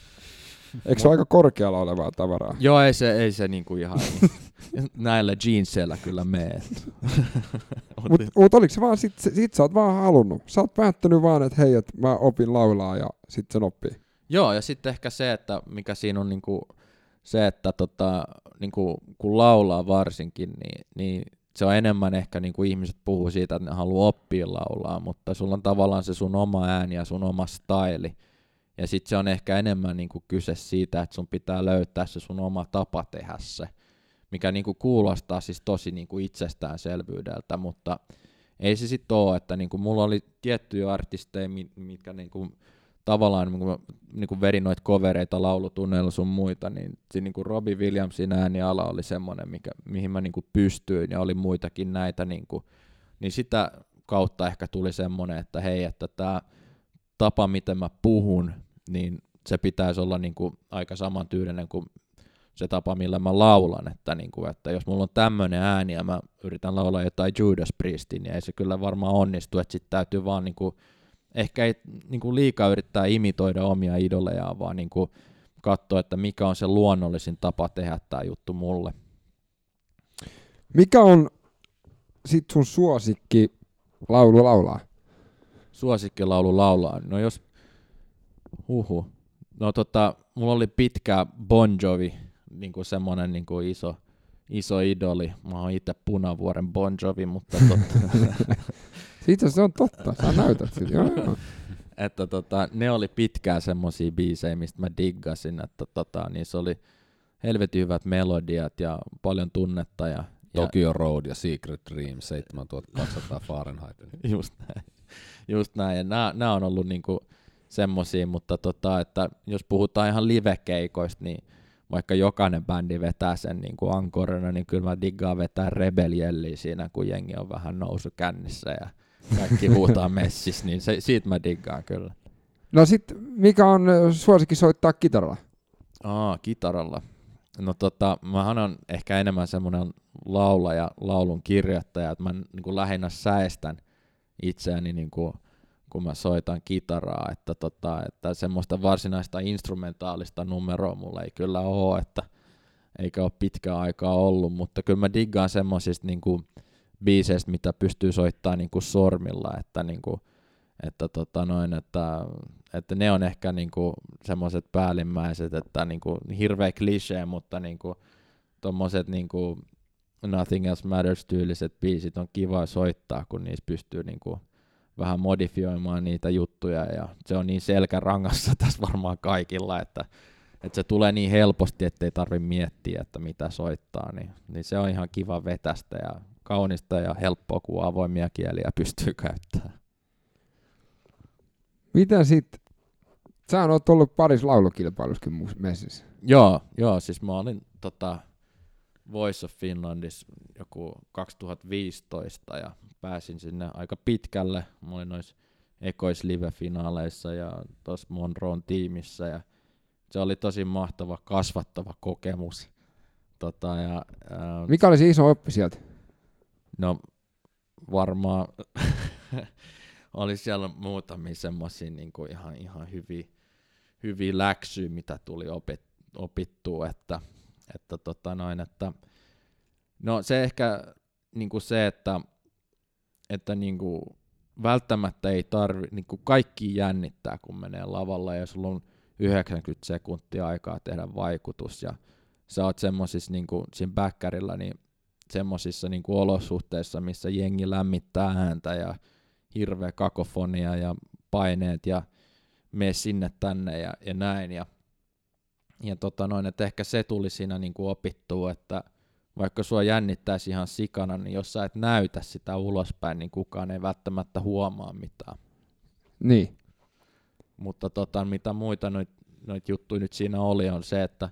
Eikö se ole aika korkealla olevaa tavaraa? Joo, ei se, ei se niinku ihan näillä jeansseillä kyllä mene. Mutta mut oliko se vaan, sit, sit sä oot vaan halunnut. Sä oot päättänyt vaan, että hei, että mä opin laulaa ja sit sen oppii. Joo, ja sitten ehkä se, että mikä siinä on niinku, se, että tota, niinku, kun laulaa varsinkin, niin, niin se on enemmän ehkä niin kuin ihmiset puhuu siitä, että ne haluaa oppia laulaa, mutta sulla on tavallaan se sun oma ääni ja sun oma staili. Ja sitten se on ehkä enemmän niin kuin kyse siitä, että sun pitää löytää se sun oma tapa tehdä se, mikä niin kuin kuulostaa siis tosi niin kuin itsestäänselvyydeltä, mutta ei se sitten ole, että niin kuin mulla oli tiettyjä artisteja, mitkä niin kuin tavallaan niin kun, niin kun vedin noita kovereita laulutunneilla sun muita, niin, niin kuin Robbie Williamsin ääniala oli semmoinen, mikä, mihin mä niin kuin pystyin, ja oli muitakin näitä, niin, kuin, niin sitä kautta ehkä tuli semmoinen, että hei, että tämä tapa, miten mä puhun, niin se pitäisi olla niin kuin aika samantyylinen kuin se tapa, millä mä laulan, että, niin kuin, että jos mulla on tämmöinen ääni ja mä yritän laulaa jotain Judas Priestin, niin ei se kyllä varmaan onnistu, että sitten täytyy vaan niin kuin ehkä ei niin kuin liikaa yrittää imitoida omia idolejaan, vaan niin kuin katsoa, että mikä on se luonnollisin tapa tehdä tämä juttu mulle. Mikä on sit sun suosikki laulu laulaa? Suosikki laulu laulaa? No jos, huhu. No tota, mulla oli pitkä Bon Jovi, niin kuin semmonen niin kuin iso, iso idoli. Mä oon itse Punavuoren Bon Jovi, mutta totta. Itse se on totta, sä näytät sitä. Joo, joo. että tota, ne oli pitkään semmosia biisejä, mistä mä diggasin, että tota, niissä oli helvetin hyvät melodiat ja paljon tunnetta. Ja, Tokyo ja, Road ja Secret Dream 7200 Fahrenheit. Just näin. Just näin. Ja nämä, nämä on ollut niinku semmosia, mutta tota, että jos puhutaan ihan livekeikoista, niin vaikka jokainen bändi vetää sen niin kuin ankorina, niin kyllä mä diggaan vetää rebeljelliä siinä, kun jengi on vähän nousu kännissä ja kaikki huutaa messis, niin se, siitä mä diggaan kyllä. No sit, mikä on suosikki soittaa kitaralla? Aa, kitaralla. No tota, mähän on ehkä enemmän semmoinen laulaja, laulun kirjoittaja, että mä niin kuin lähinnä säestän itseäni niin kuin, kun mä soitan kitaraa, että, tota, että semmoista varsinaista instrumentaalista numeroa mulla ei kyllä ole, että eikä ole pitkään aikaa ollut, mutta kyllä mä diggaan semmoisista niin kuin, biiseistä, mitä pystyy soittamaan niin kuin sormilla, että, niin kuin, että, tota noin, että, että ne on ehkä niin semmoiset päällimmäiset, että niin kuin hirveä klisee, mutta niin kuin tommoset niin Nothing Else Matters tyyliset biisit on kiva soittaa, kun niissä pystyy niin kuin vähän modifioimaan niitä juttuja ja se on niin selkärangassa tässä varmaan kaikilla, että, että se tulee niin helposti, ettei tarvitse miettiä, että mitä soittaa, niin, niin se on ihan kiva vetästä ja kaunista ja helppoa, kun avoimia kieliä pystyy käyttämään. Mitä sitten? Sä oot ollut parissa laulukilpailussakin messissä. Joo, joo, siis mä olin tota, Voice of Finlandissa joku 2015 ja pääsin sinne aika pitkälle. Mä olin noissa ekois live-finaaleissa ja tuossa Monroon tiimissä ja se oli tosi mahtava, kasvattava kokemus. Tota, ja, ää, Mikä oli se iso oppi sieltä? No varmaan oli siellä muutamia semmoisia niin ihan, ihan hyviä, hyviä läksyjä, mitä tuli opit, opittua, että, että, tota noin, että no se ehkä niin kuin se, että, että niin kuin välttämättä ei tarvi, niin kuin kaikki jännittää, kun menee lavalla ja sulla on 90 sekuntia aikaa tehdä vaikutus ja sä oot semmoisissa niin kuin siinä backerilla, niin semmoisissa niin kuin olosuhteissa, missä jengi lämmittää ääntä ja hirveä kakofonia ja paineet ja mene sinne tänne ja, ja näin. Ja, ja tota noin, että ehkä se tuli siinä niin kuin opittua, että vaikka sua jännittäisi ihan sikana, niin jos sä et näytä sitä ulospäin, niin kukaan ei välttämättä huomaa mitään. Niin. Mutta tota, mitä muita noita noit juttuja nyt siinä oli, on se, että,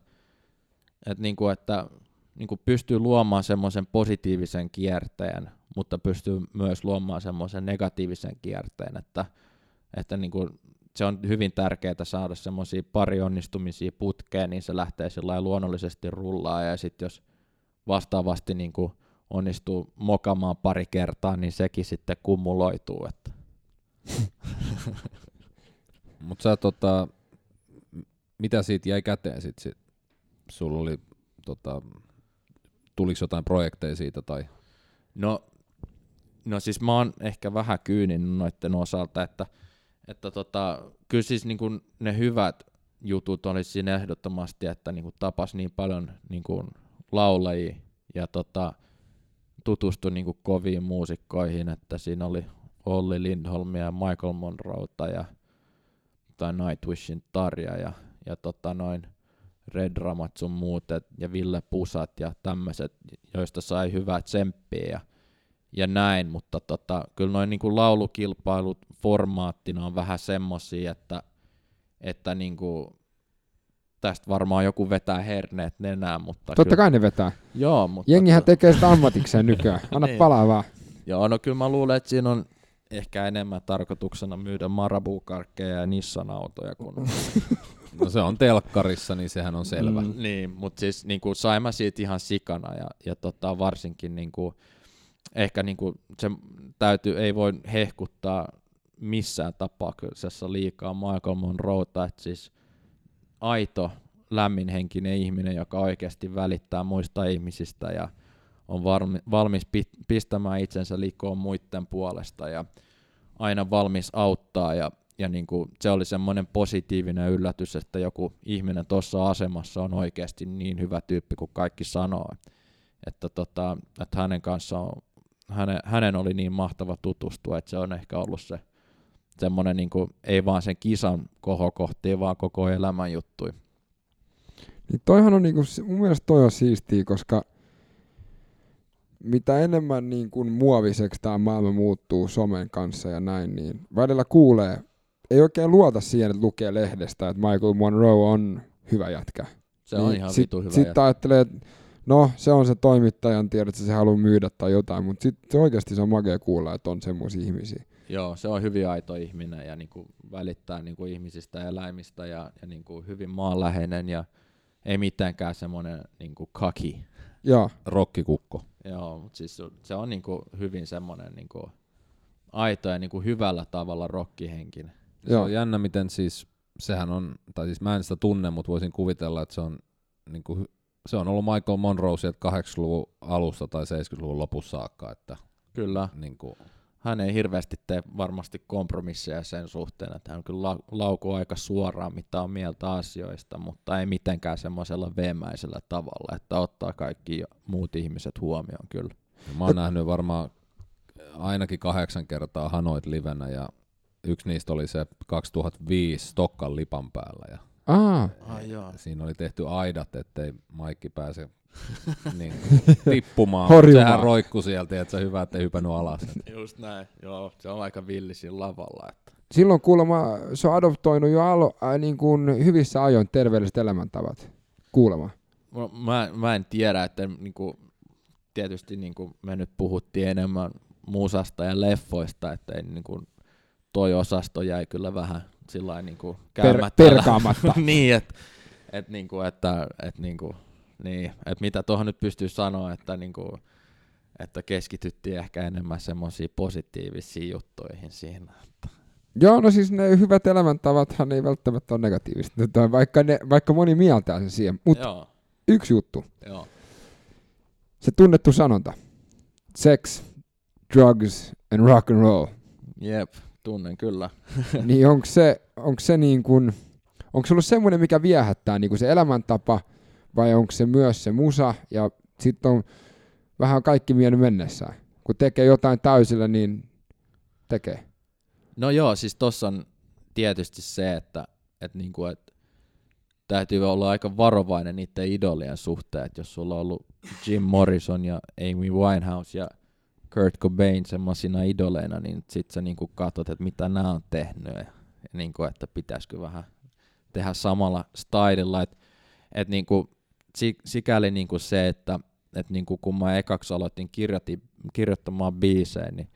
että, niin kuin, että niin kuin pystyy luomaan semmoisen positiivisen kierteen, mutta pystyy myös luomaan semmoisen negatiivisen kierteen, että, että niin kuin se on hyvin tärkeää saada semmoisia pari onnistumisia putkeen, niin se lähtee sillä luonnollisesti rullaa, ja sitten jos vastaavasti niin kuin onnistuu mokamaan pari kertaa, niin sekin sitten kumuloituu. Että. Mutta sä tota, mitä siitä jäi käteen sitten? Sit? Sulla oli tota, tuliko jotain projekteja siitä? Tai? No, no siis mä oon ehkä vähän kyyninen noiden osalta, että, että tota, kyllä siis niin kuin ne hyvät, jutut oli siinä ehdottomasti, että niin kuin tapas niin paljon niin kuin laulajia ja tota, tutustui niin kuin koviin muusikkoihin, että siinä oli Olli Lindholmia ja Michael Monroeta ja tai Nightwishin Tarja ja, ja tota noin Red Ramat sun muut ja Ville Pusat ja tämmöiset, joista sai hyvää tsemppiä ja, ja näin, mutta tota, kyllä noin niin laulukilpailut formaattina on vähän semmosia, että, että niin kuin tästä varmaan joku vetää herneet nenään, mutta Totta kyllä... kai ne vetää. Joo, mutta... Jengihän tekee sitä ammatikseen nykyään. Anna niin. palaa vaan. Joo, no kyllä mä luulen, että siinä on ehkä enemmän tarkoituksena myydä Marabu-karkkeja ja Nissan-autoja kuin... no se on telkkarissa, niin sehän on selvä. Mm, niin, mutta siis niin kuin, sain mä siitä ihan sikana ja, ja tota, varsinkin niin kuin, ehkä niin kuin, se täytyy, ei voi hehkuttaa missään tapauksessa liikaa Michael Monroeta, että siis aito, lämminhenkinen ihminen, joka oikeasti välittää muista ihmisistä ja on varmi, valmis pistämään itsensä likoon muiden puolesta ja aina valmis auttaa ja, ja niin kuin se oli semmoinen positiivinen yllätys, että joku ihminen tuossa asemassa on oikeasti niin hyvä tyyppi kuin kaikki sanoo. Että, tota, että hänen kanssaan on, hänen, hänen oli niin mahtava tutustua, että se on ehkä ollut se semmoinen niin kuin, ei vaan sen kisan kohokohtiin, vaan koko elämän juttui. Niin toihan on niin kuin, mun mielestä toi on siistiä, koska mitä enemmän niin kuin muoviseksi tämä maailma muuttuu somen kanssa ja näin, niin välillä kuulee, ei oikein luota siihen, että lukee lehdestä, että Michael Monroe on hyvä jätkä. Se on niin ihan sit, vitu hyvä Sitten ajattelee, että no se on se toimittajan tiedä, että se haluaa myydä tai jotain, mutta sitten oikeasti se on makea kuulla, että on semmoisia ihmisiä. Joo, se on hyvin aito ihminen ja niin kuin välittää niin kuin ihmisistä ja eläimistä ja, ja niin kuin hyvin maanläheinen ja ei mitenkään semmoinen niin kuin kaki. Joo. Rokkikukko. Joo, mutta siis se on niin kuin hyvin semmoinen niin kuin aito ja niin kuin hyvällä tavalla rokkihenkinen. Se Joo. on jännä, miten siis, sehän on, tai siis mä en sitä tunne, mutta voisin kuvitella, että se on, niin kuin, se on ollut Michael Monroe sieltä 80-luvun alusta tai 70-luvun lopussa saakka, että Kyllä. Niin kuin, hän ei hirveästi tee varmasti kompromisseja sen suhteen, että hän kyllä laukuu aika suoraan, mitä on mieltä asioista, mutta ei mitenkään semmoisella veemäisellä tavalla, että ottaa kaikki muut ihmiset huomioon kyllä. Mä oon nähnyt varmaan ainakin kahdeksan kertaa Hanoit livenä ja yksi niistä oli se 2005 Stokkan lipan päällä. Ja Ah. Ai joo. Siinä oli tehty aidat, ettei Maikki pääse niin, tippumaan. Horjumaan. Sehän roikku sieltä, että se hyvä, ettei hypännyt alas. Just näin, joo. Se on aika villi siinä lavalla. Että. Silloin kuulemma se on adoptoinut jo alo, äh, niin kuin hyvissä ajoin terveelliset elämäntavat. Kuulemma. Mä, mä, mä en tiedä, että niin kuin, tietysti niin kuin me nyt puhuttiin enemmän musasta ja leffoista, että ei, niin kuin, toi osasto jäi kyllä vähän sillä niin kuin käymättä. Per, perkaamatta. niin, että et, niin kuin, että et, niin kuin, niin, että mitä tuohon nyt pystyy sanoa, että, niin kuin, että keskityttiin ehkä enemmän semmoisiin positiivisiin juttuihin siinä. Että. Joo, no siis ne hyvät elämäntavathan ei välttämättä ole negatiivista, vaikka, ne, vaikka moni mieltää sen siihen. Mutta yksi juttu. Joo. Se tunnettu sanonta. Sex, drugs and rock and roll. Jep, tunnen kyllä. niin onko se, onko se niin kuin, onko se ollut semmoinen, mikä viehättää niin kuin se elämäntapa, vai onko se myös se musa, ja sitten on vähän kaikki vienyt mennessään. Kun tekee jotain täysillä, niin tekee. No joo, siis tossa on tietysti se, että, että, niinku, että täytyy olla aika varovainen niiden idolien suhteen, että jos sulla on ollut Jim Morrison ja Amy Winehouse ja Kurt Cobain semmoisina idoleina, niin sit sä niinku katsot, että mitä nämä on tehnyt. Ja, niinku, että pitäisikö vähän tehdä samalla stylilla, että et niinku, sikäli niinku se, että et niinku, kun mä ekaksi aloitin kirjoittamaan biisejä, niin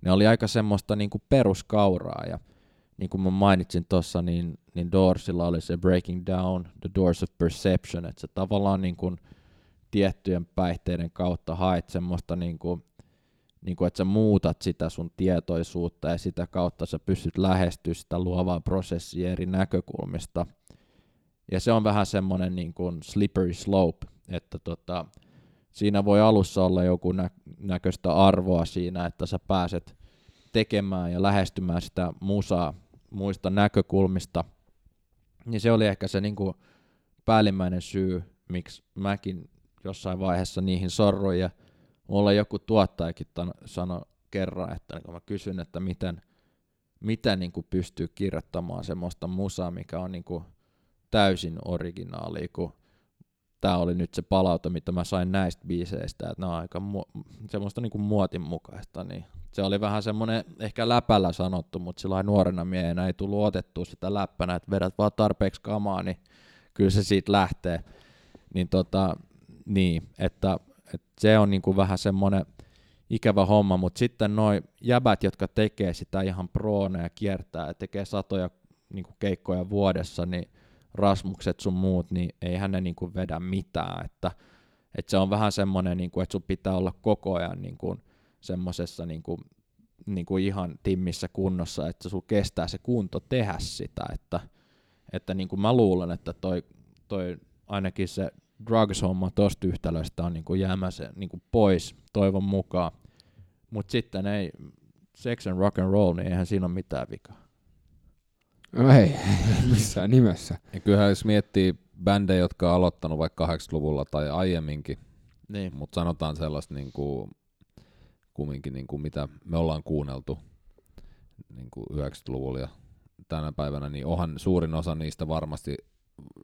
ne oli aika semmoista niinku peruskauraa. Ja niin kuin mä mainitsin tuossa, niin, niin Doorsilla oli se Breaking Down, The Doors of Perception, että se tavallaan niin kuin tiettyjen päihteiden kautta haet semmoista niin kuin, niin kuin, että sä muutat sitä sun tietoisuutta ja sitä kautta sä pystyt lähestyä sitä luovaa prosessia eri näkökulmista. Ja se on vähän semmoinen niin kuin slippery slope, että tota, siinä voi alussa olla joku nä- näköistä arvoa siinä, että sä pääset tekemään ja lähestymään sitä musaa muista näkökulmista, Niin se oli ehkä se niinku päällimmäinen syy, miksi mäkin jossain vaiheessa niihin sorruin ja mulla joku tuottajakin sanoi kerran, että kun mä kysyn, että miten, miten niin kuin pystyy kirjoittamaan semmoista musaa, mikä on niin kuin täysin originaali, kun tämä oli nyt se palaute, mitä mä sain näistä biiseistä, että ne on aika mu- semmoista niin kuin muotin mukaista, niin se oli vähän semmoinen ehkä läpällä sanottu, mutta sillä nuorena miehenä ei tullut otettua sitä läppänä, että vedät vaan tarpeeksi kamaa, niin kyllä se siitä lähtee. Niin, tota, niin että, että se on niin kuin vähän semmoinen ikävä homma, mutta sitten noin jäbät, jotka tekee sitä ihan proona ja kiertää ja tekee satoja niin kuin keikkoja vuodessa, niin Rasmukset sun muut, niin eihän ne niin kuin vedä mitään, että, että se on vähän semmoinen, niin kuin, että sun pitää olla koko ajan niin kuin semmoisessa niin kuin, niin kuin ihan timmissä kunnossa, että sun kestää se kunto tehdä sitä, että, että niin kuin mä luulen, että toi, toi ainakin se drugs-homma tosta yhtälöstä on niin kuin jäämässä niin kuin pois toivon mukaan. Mutta sitten ei, sex and rock and roll, niin eihän siinä ole mitään vikaa. No ei, missään nimessä. Ja kyllähän jos miettii bändejä, jotka on aloittanut vaikka 80-luvulla tai aiemminkin, niin. mutta sanotaan sellaista niin kuin, kumminkin niin kuin mitä me ollaan kuunneltu niin kuin 90-luvulla ja tänä päivänä, niin onhan suurin osa niistä varmasti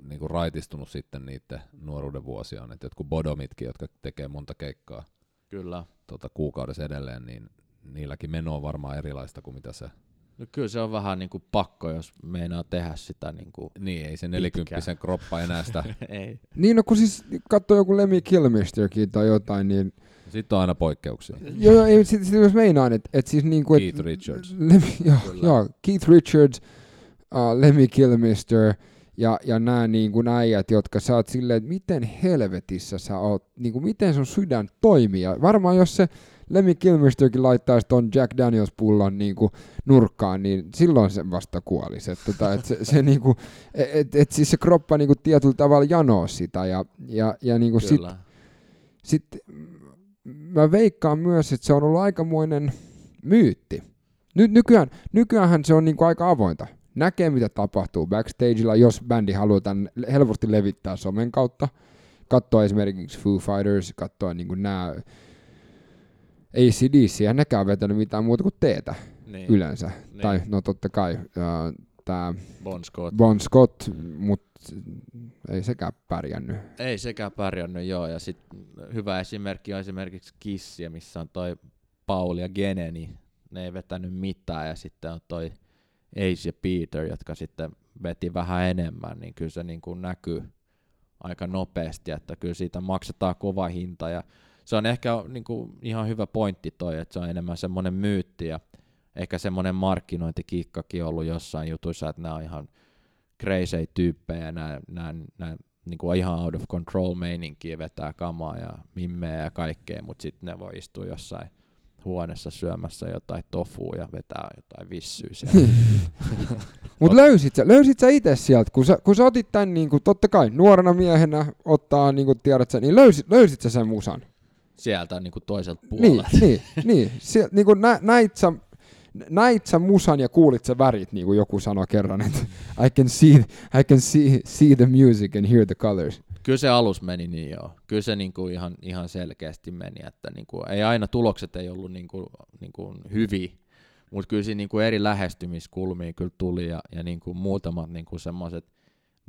niin kuin raitistunut sitten niiden nuoruuden vuosiaan. Että jotkut bodomitkin, jotka tekee monta keikkaa Kyllä. Tota, kuukaudessa edelleen, niin niilläkin meno on varmaan erilaista kuin mitä se No kyllä se on vähän niin kuin pakko, jos meinaa tehdä sitä niin kuin Niin, ei se nelikymppisen kroppa enää sitä. ei. Niin, no kun siis katsoo joku Lemmy Kilmisterkin tai jotain, niin... Sitten on aina poikkeuksia. joo, joo, ei, sit, sit jos meinaan, että et siis niinku... Keith et, Richards. Lemmy, joo, joo, Keith Richards, uh, Lemmy Kilmister ja, ja nämä niin kuin äijät, jotka sä oot silleen, että miten helvetissä sä oot, niin kuin miten sun sydän toimii. Ja varmaan jos se Lemmy Kilmisterkin laittaisi ton Jack Daniels-pullon niin kuin nurkkaan, niin silloin se vasta kuolisi. Et, tota, et se, se niin kuin, et, et siis se kroppa niin kuin tietyllä tavalla janoo sitä. Ja, ja, ja niin kuin sit, sit, mä veikkaan myös, että se on ollut aikamoinen myytti. Ny, nykyään, nykyäänhän se on niin kuin aika avointa. Näkee, mitä tapahtuu backstageilla, jos bändi haluaa tämän helposti levittää somen kautta. Katsoa esimerkiksi Foo Fighters, katsoa niin nämä ACDC, ja nekään vetänyt mitään muuta kuin teetä niin. yleensä. Niin. Tai no totta kai uh, tämä Bon Scott, bon Scott mutta ei sekään pärjännyt. Ei sekään pärjännyt, joo. Ja sit hyvä esimerkki on esimerkiksi Kissiä, missä on toi Paul ja Gene, niin ne ei vetänyt mitään. Ja sitten on toi Ace ja Peter, jotka sitten veti vähän enemmän, niin kyllä se niin kuin näkyy aika nopeasti, että kyllä siitä maksetaan kova hinta. Ja se on ehkä niin kuin ihan hyvä pointti toi, että se on enemmän semmoinen myytti ja ehkä semmoinen markkinointikiikkakin ollut jossain jutuissa, että nämä on ihan crazy tyyppejä, nämä, nämä, nämä niin kuin ihan out of control meininkiä vetää kamaa ja mimmeä ja kaikkea, mutta sitten ne voi istua jossain huoneessa syömässä jotain tofua ja vetää jotain vissyä siellä. Mutta löysit sä, löysit sä itse sieltä, kun sä, kun sä otit tän, niin kuin, totta kai nuorena miehenä ottaa, niin kuin tiedät sä, niin löysit, löysit sä sen musan? sieltä niin kuin toiselta niin, puolelta. Niin, niin, niin. Sie, niin kuin nä, näit, sä, näit sä musan ja kuulit sä värit, niin kuin joku sanoi kerran, että I can see, I can see, see the music and hear the colors. Kyllä se alus meni niin joo. Kyllä se niin kuin ihan, ihan selkeästi meni, että niin kuin, ei aina tulokset ei ollut niin kuin, niin kuin hyviä, mutta kyllä siinä niin kuin eri lähestymiskulmia kyllä tuli ja, ja niin kuin muutamat niin kuin semmoiset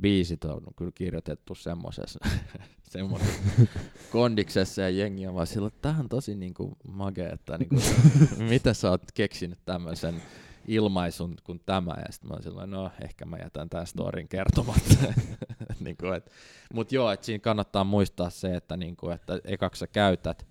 biisit on kyllä kirjoitettu semmoisessa kondiksessa ja jengi on vaan sillä, että on tosi niinku mage, että niinku, mitä sä oot keksinyt tämmöisen ilmaisun kuin tämä, ja sitten mä oon sillä no ehkä mä jätän tämän storin kertomatta. niinku, et, mut joo, että siinä kannattaa muistaa se, että, niinku, että ekaksi sä käytät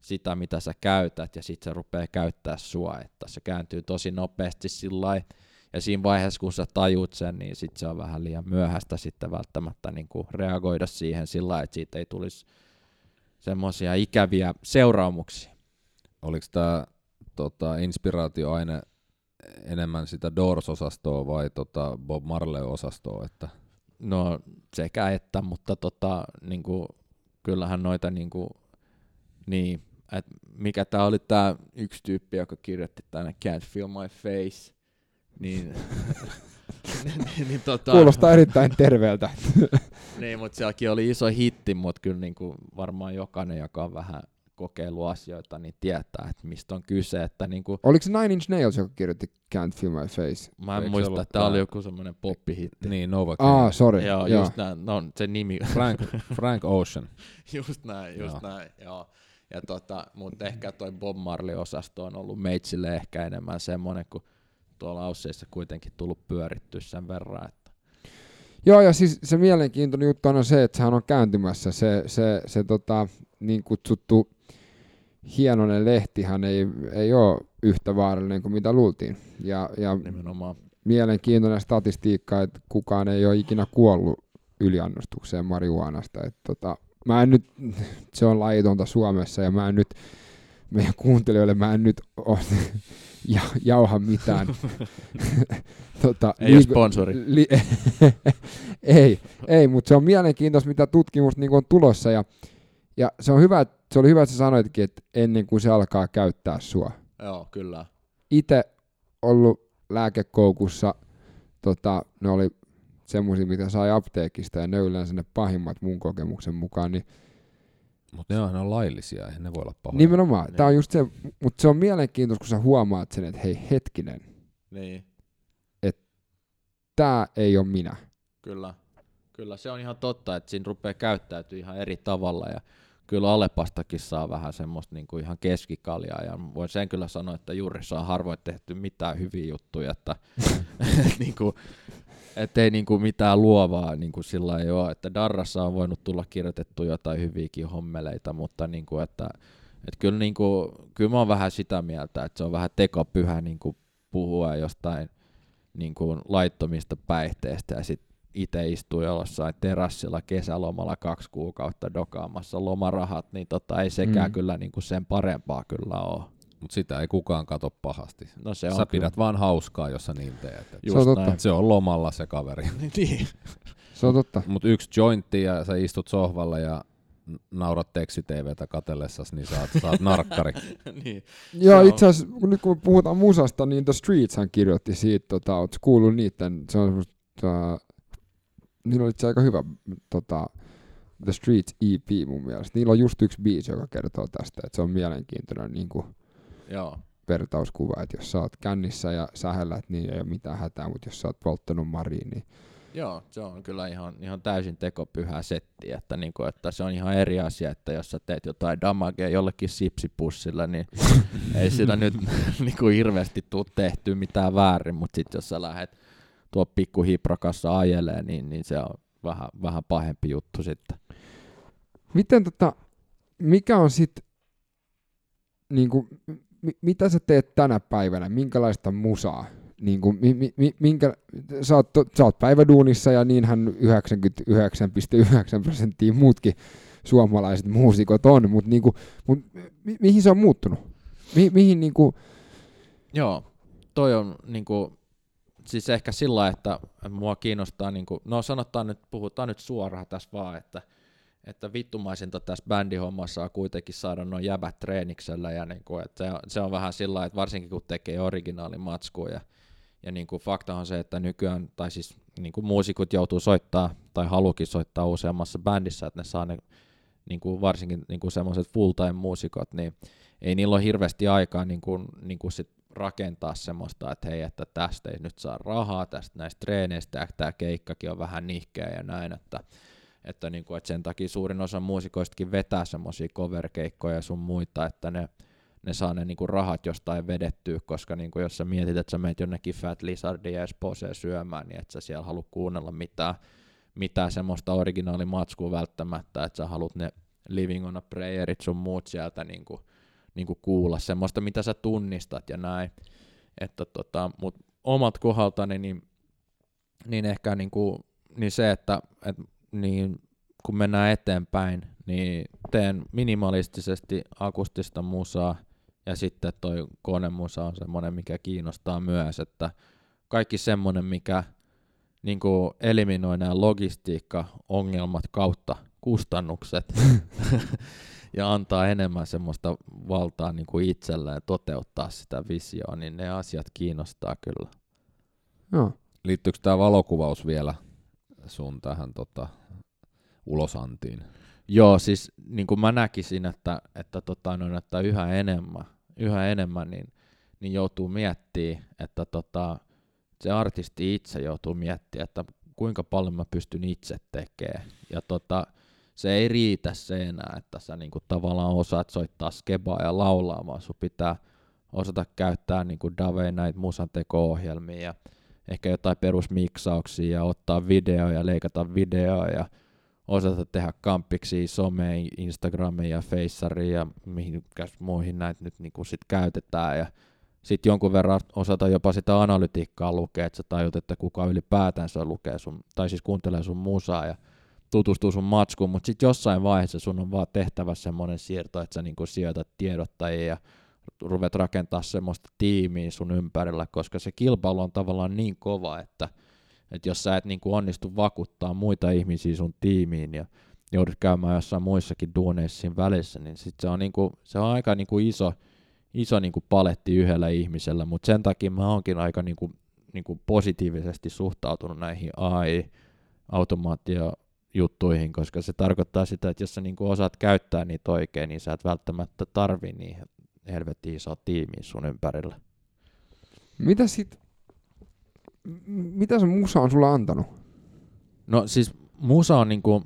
sitä, mitä sä käytät, ja sitten se rupeaa käyttää sua, että se kääntyy tosi nopeasti sillä lailla, ja siinä vaiheessa, kun sä tajut sen, niin sit se on vähän liian myöhäistä sitten välttämättä niin kuin reagoida siihen sillä että siitä ei tulisi semmoisia ikäviä seuraamuksia. Oliko tämä tota, inspiraatioaine enemmän sitä Doors-osastoa vai tota Bob Marley-osastoa? Että... No sekä että, mutta tota, niin kuin, kyllähän noita niin kuin, niin, et mikä tämä oli tämä yksi tyyppi, joka kirjoitti tänne Can't Feel My Face, niin niin, niin, tota, Kuulostaa erittäin terveeltä. niin, mutta sielläkin oli iso hitti, mutta kyllä niin kuin varmaan jokainen, joka on vähän kokeillut asioita, niin tietää, että mistä on kyse. Että niin kuin, Oliko se Nine Inch Nails, joka kirjoitti Can't Feel My Face? mä en Eikö muista, että tämä oli joku semmoinen poppihitti. Niin, Nova Ah, sorry. Joo, Joo. just näin. No, se nimi. Frank, Frank Ocean. just näin, just Joo. näin, joo. Ja tota, mutta ehkä toi Bob Marley-osasto on ollut meitsille ehkä enemmän semmoinen, kun tuolla Ausseissa kuitenkin tullut pyörittyä sen verran, että Joo, ja siis se mielenkiintoinen juttu on se, että sehän on kääntymässä. Se, se, se tota, niin kutsuttu hienoinen lehtihän ei, ei ole yhtä vaarallinen kuin mitä luultiin. Ja, ja nimenomaan mielenkiintoinen statistiikka, että kukaan ei ole ikinä kuollut yliannostukseen marihuanasta. Että tota, mä en nyt, se on laitonta Suomessa ja mä en nyt, meidän kuuntelijoille mä en nyt ole ja, jauha mitään. tota, Ei ole liiga- sponsori. Li- ei, ei mutta se on mielenkiintoista, mitä tutkimusta niin on tulossa. Ja, ja se, on hyvä, se oli hyvä, että sä sanoitkin, että ennen kuin se alkaa käyttää sua. Joo, kyllä. Itse ollut lääkekoukussa, tota, ne oli semmoisia, mitä sai apteekista, ja ne yleensä ne pahimmat mun kokemuksen mukaan, niin Mutta ne on aina laillisia, eihän ne voi olla pahoja. nimenomaan, Niin. tämä on just se, mutta se on mielenkiintoista, kun sä huomaat sen, että hei hetkinen, Niin, tämä ei ole minä. kyllä. Kyllä se on ihan totta, että siinä rupeaa käyttäytyy ihan eri tavalla ja kyllä Alepastakin saa vähän semmoista niin kuin ihan keskikaljaa ja voin sen kyllä sanoa, että juurissa on harvoin tehty mitään hyviä juttuja, että niin kuin, et ei niin kuin mitään luovaa niin kuin sillä ei ole, että Darrassa on voinut tulla kirjoitettu jotain hyviäkin hommeleita, mutta niin kuin, että, että kyllä, niin kuin, kyllä mä oon vähän sitä mieltä, että se on vähän tekopyhä niin kuin puhua jostain niin kuin laittomista päihteistä ja sitten itse istuu jossain terassilla kesälomalla kaksi kuukautta dokaamassa lomarahat, niin tota, ei sekään Mm. kyllä niin kuin sen parempaa kyllä ole. Mutta sitä ei kukaan kato pahasti. No se on Sä kyllä. pidät vaan hauskaa, jos sä niin teet. Et Se on totta. Se on lomalla se kaveri. niin. Se on totta. Mutta yksi jointti ja sä istut sohvalla ja naurat teksti-TVtä katellessas, niin saat, saat narkkari. niin. Joo, on- itse asiassa kun nyt kun me puhutaan musasta, niin The Streets hän kirjoitti siitä, tota, ootko kuullut niiden, se on semmoista, uh, niillä oli itse aika hyvä tota, The Streets EP mun mielestä. Niillä on just yksi biisi, joka kertoo tästä, että se on mielenkiintoinen niin kuin Joo. vertauskuva, että jos sä oot kännissä ja sähellät, niin ei ole mitään hätää, mutta jos sä oot polttanut mariin, niin Joo, se on kyllä ihan, ihan täysin tekopyhä setti, että, niinku, että se on ihan eri asia, että jos sä teet jotain damagea jollekin sipsipussilla, niin ei sitä nyt niinku hirveästi tuu tehtyä mitään väärin, mutta sitten jos sä lähdet tuo pikku hiprakassa ajelee, niin, niin se on vähän, vähän pahempi juttu sitten. Miten tota, mikä on sit, niinku, mi, mitä sä teet tänä päivänä, minkälaista musaa? Niinku, mi, mi, mi, minkä, sä, oot, sä oot päiväduunissa ja niinhän 99,9 prosenttia muutkin suomalaiset muusikot on, mutta niinku, mut, mi, mihin se on muuttunut? Mi, mihin niinku, Joo, toi on niinku, siis ehkä sillä että mua kiinnostaa, niinku, no sanotaan nyt, puhutaan nyt suoraan tässä vaan, että, että vittumaisinta tässä bändihommassa on kuitenkin saada noin jäbät treeniksellä ja niinku, että se, on, se on vähän sillä että varsinkin kun tekee originaalimatskua ja, ja niinku fakta on se, että nykyään, tai siis niinku muusikot joutuu soittaa tai halukin soittaa useammassa bändissä, että ne saa ne niinku varsinkin niinku semmoiset full-time muusikot, niin ei niillä ole hirveästi aikaa niin kuin, niin kuin sit rakentaa semmoista, että hei, että tästä ei nyt saa rahaa, tästä näistä treeneistä, tämä keikkakin on vähän nihkeä ja näin, että, että, niin kuin, että sen takia suurin osa muusikoistakin vetää semmoisia cover-keikkoja ja sun muita, että ne, ne saa ne niin kuin rahat jostain vedettyä, koska niin kuin jos sä mietit, että sä meet jonnekin Fat Lizardia ja Espooseen syömään, niin et sä siellä halua kuunnella mitään, mitään semmoista originaalimatskua välttämättä, että sä haluat ne Living on a Prayerit sun muut sieltä niin kuin, niin kuin kuulla semmoista, mitä sä tunnistat ja näin. Että tota, mut omat kohdaltani, niin, niin ehkä niin kuin, niin se, että et, niin, kun mennään eteenpäin, niin teen minimalistisesti akustista musaa, ja sitten toi konemusa on semmoinen, mikä kiinnostaa myös, että kaikki semmoinen, mikä niin kuin eliminoi nämä logistiikka-ongelmat kautta kustannukset ja antaa enemmän semmoista valtaa niin kuin itselleen toteuttaa sitä visioa, niin ne asiat kiinnostaa kyllä. joo. liittyykö tämä valokuvaus vielä sun tähän tota, ulosantiin? Joo, siis niin kuin mä näkisin, että, että, tota, noin, että yhä enemmän, yhä enemmän niin, niin joutuu miettimään, että tota, se artisti itse joutuu miettimään, että kuinka paljon mä pystyn itse tekemään. Ja tota, se ei riitä se enää, että sä niinku tavallaan osaat soittaa skebaa ja laulaa, vaan sun pitää osata käyttää niinku Dave näitä musanteko-ohjelmia ja ehkä jotain perusmiksauksia ja ottaa videoja ja leikata videoa ja osata tehdä kampiksi someen, Instagramiin ja Faceriin ja mihin muihin näitä nyt niinku sit käytetään. Ja sitten jonkun verran osata jopa sitä analytiikkaa lukea, että sä tajut, että kuka ylipäätänsä lukee sun, tai siis kuuntelee sun musaa ja tutustuu sun matskuun, mutta sitten jossain vaiheessa sun on vaan tehtävä semmoinen siirto, että sä niinku sijoitat tiedottajia ja ruvet rakentaa semmoista tiimiä sun ympärillä, koska se kilpailu on tavallaan niin kova, että, että jos sä et niinku onnistu vakuuttaa muita ihmisiä sun tiimiin ja joudut käymään jossain muissakin duuneissa välissä, niin sit se on, niinku, se on aika niinku iso, iso niinku paletti yhdellä ihmisellä, mutta sen takia mä oonkin aika niinku, niinku positiivisesti suhtautunut näihin AI, automaatio juttuihin, koska se tarkoittaa sitä, että jos sä niinku osaat käyttää niitä oikein, niin sä et välttämättä tarvi niin helvetin isoa tiimiä sun ympärillä. Mitä sit, mitä se musa on sulle antanut? No siis musa on niinku,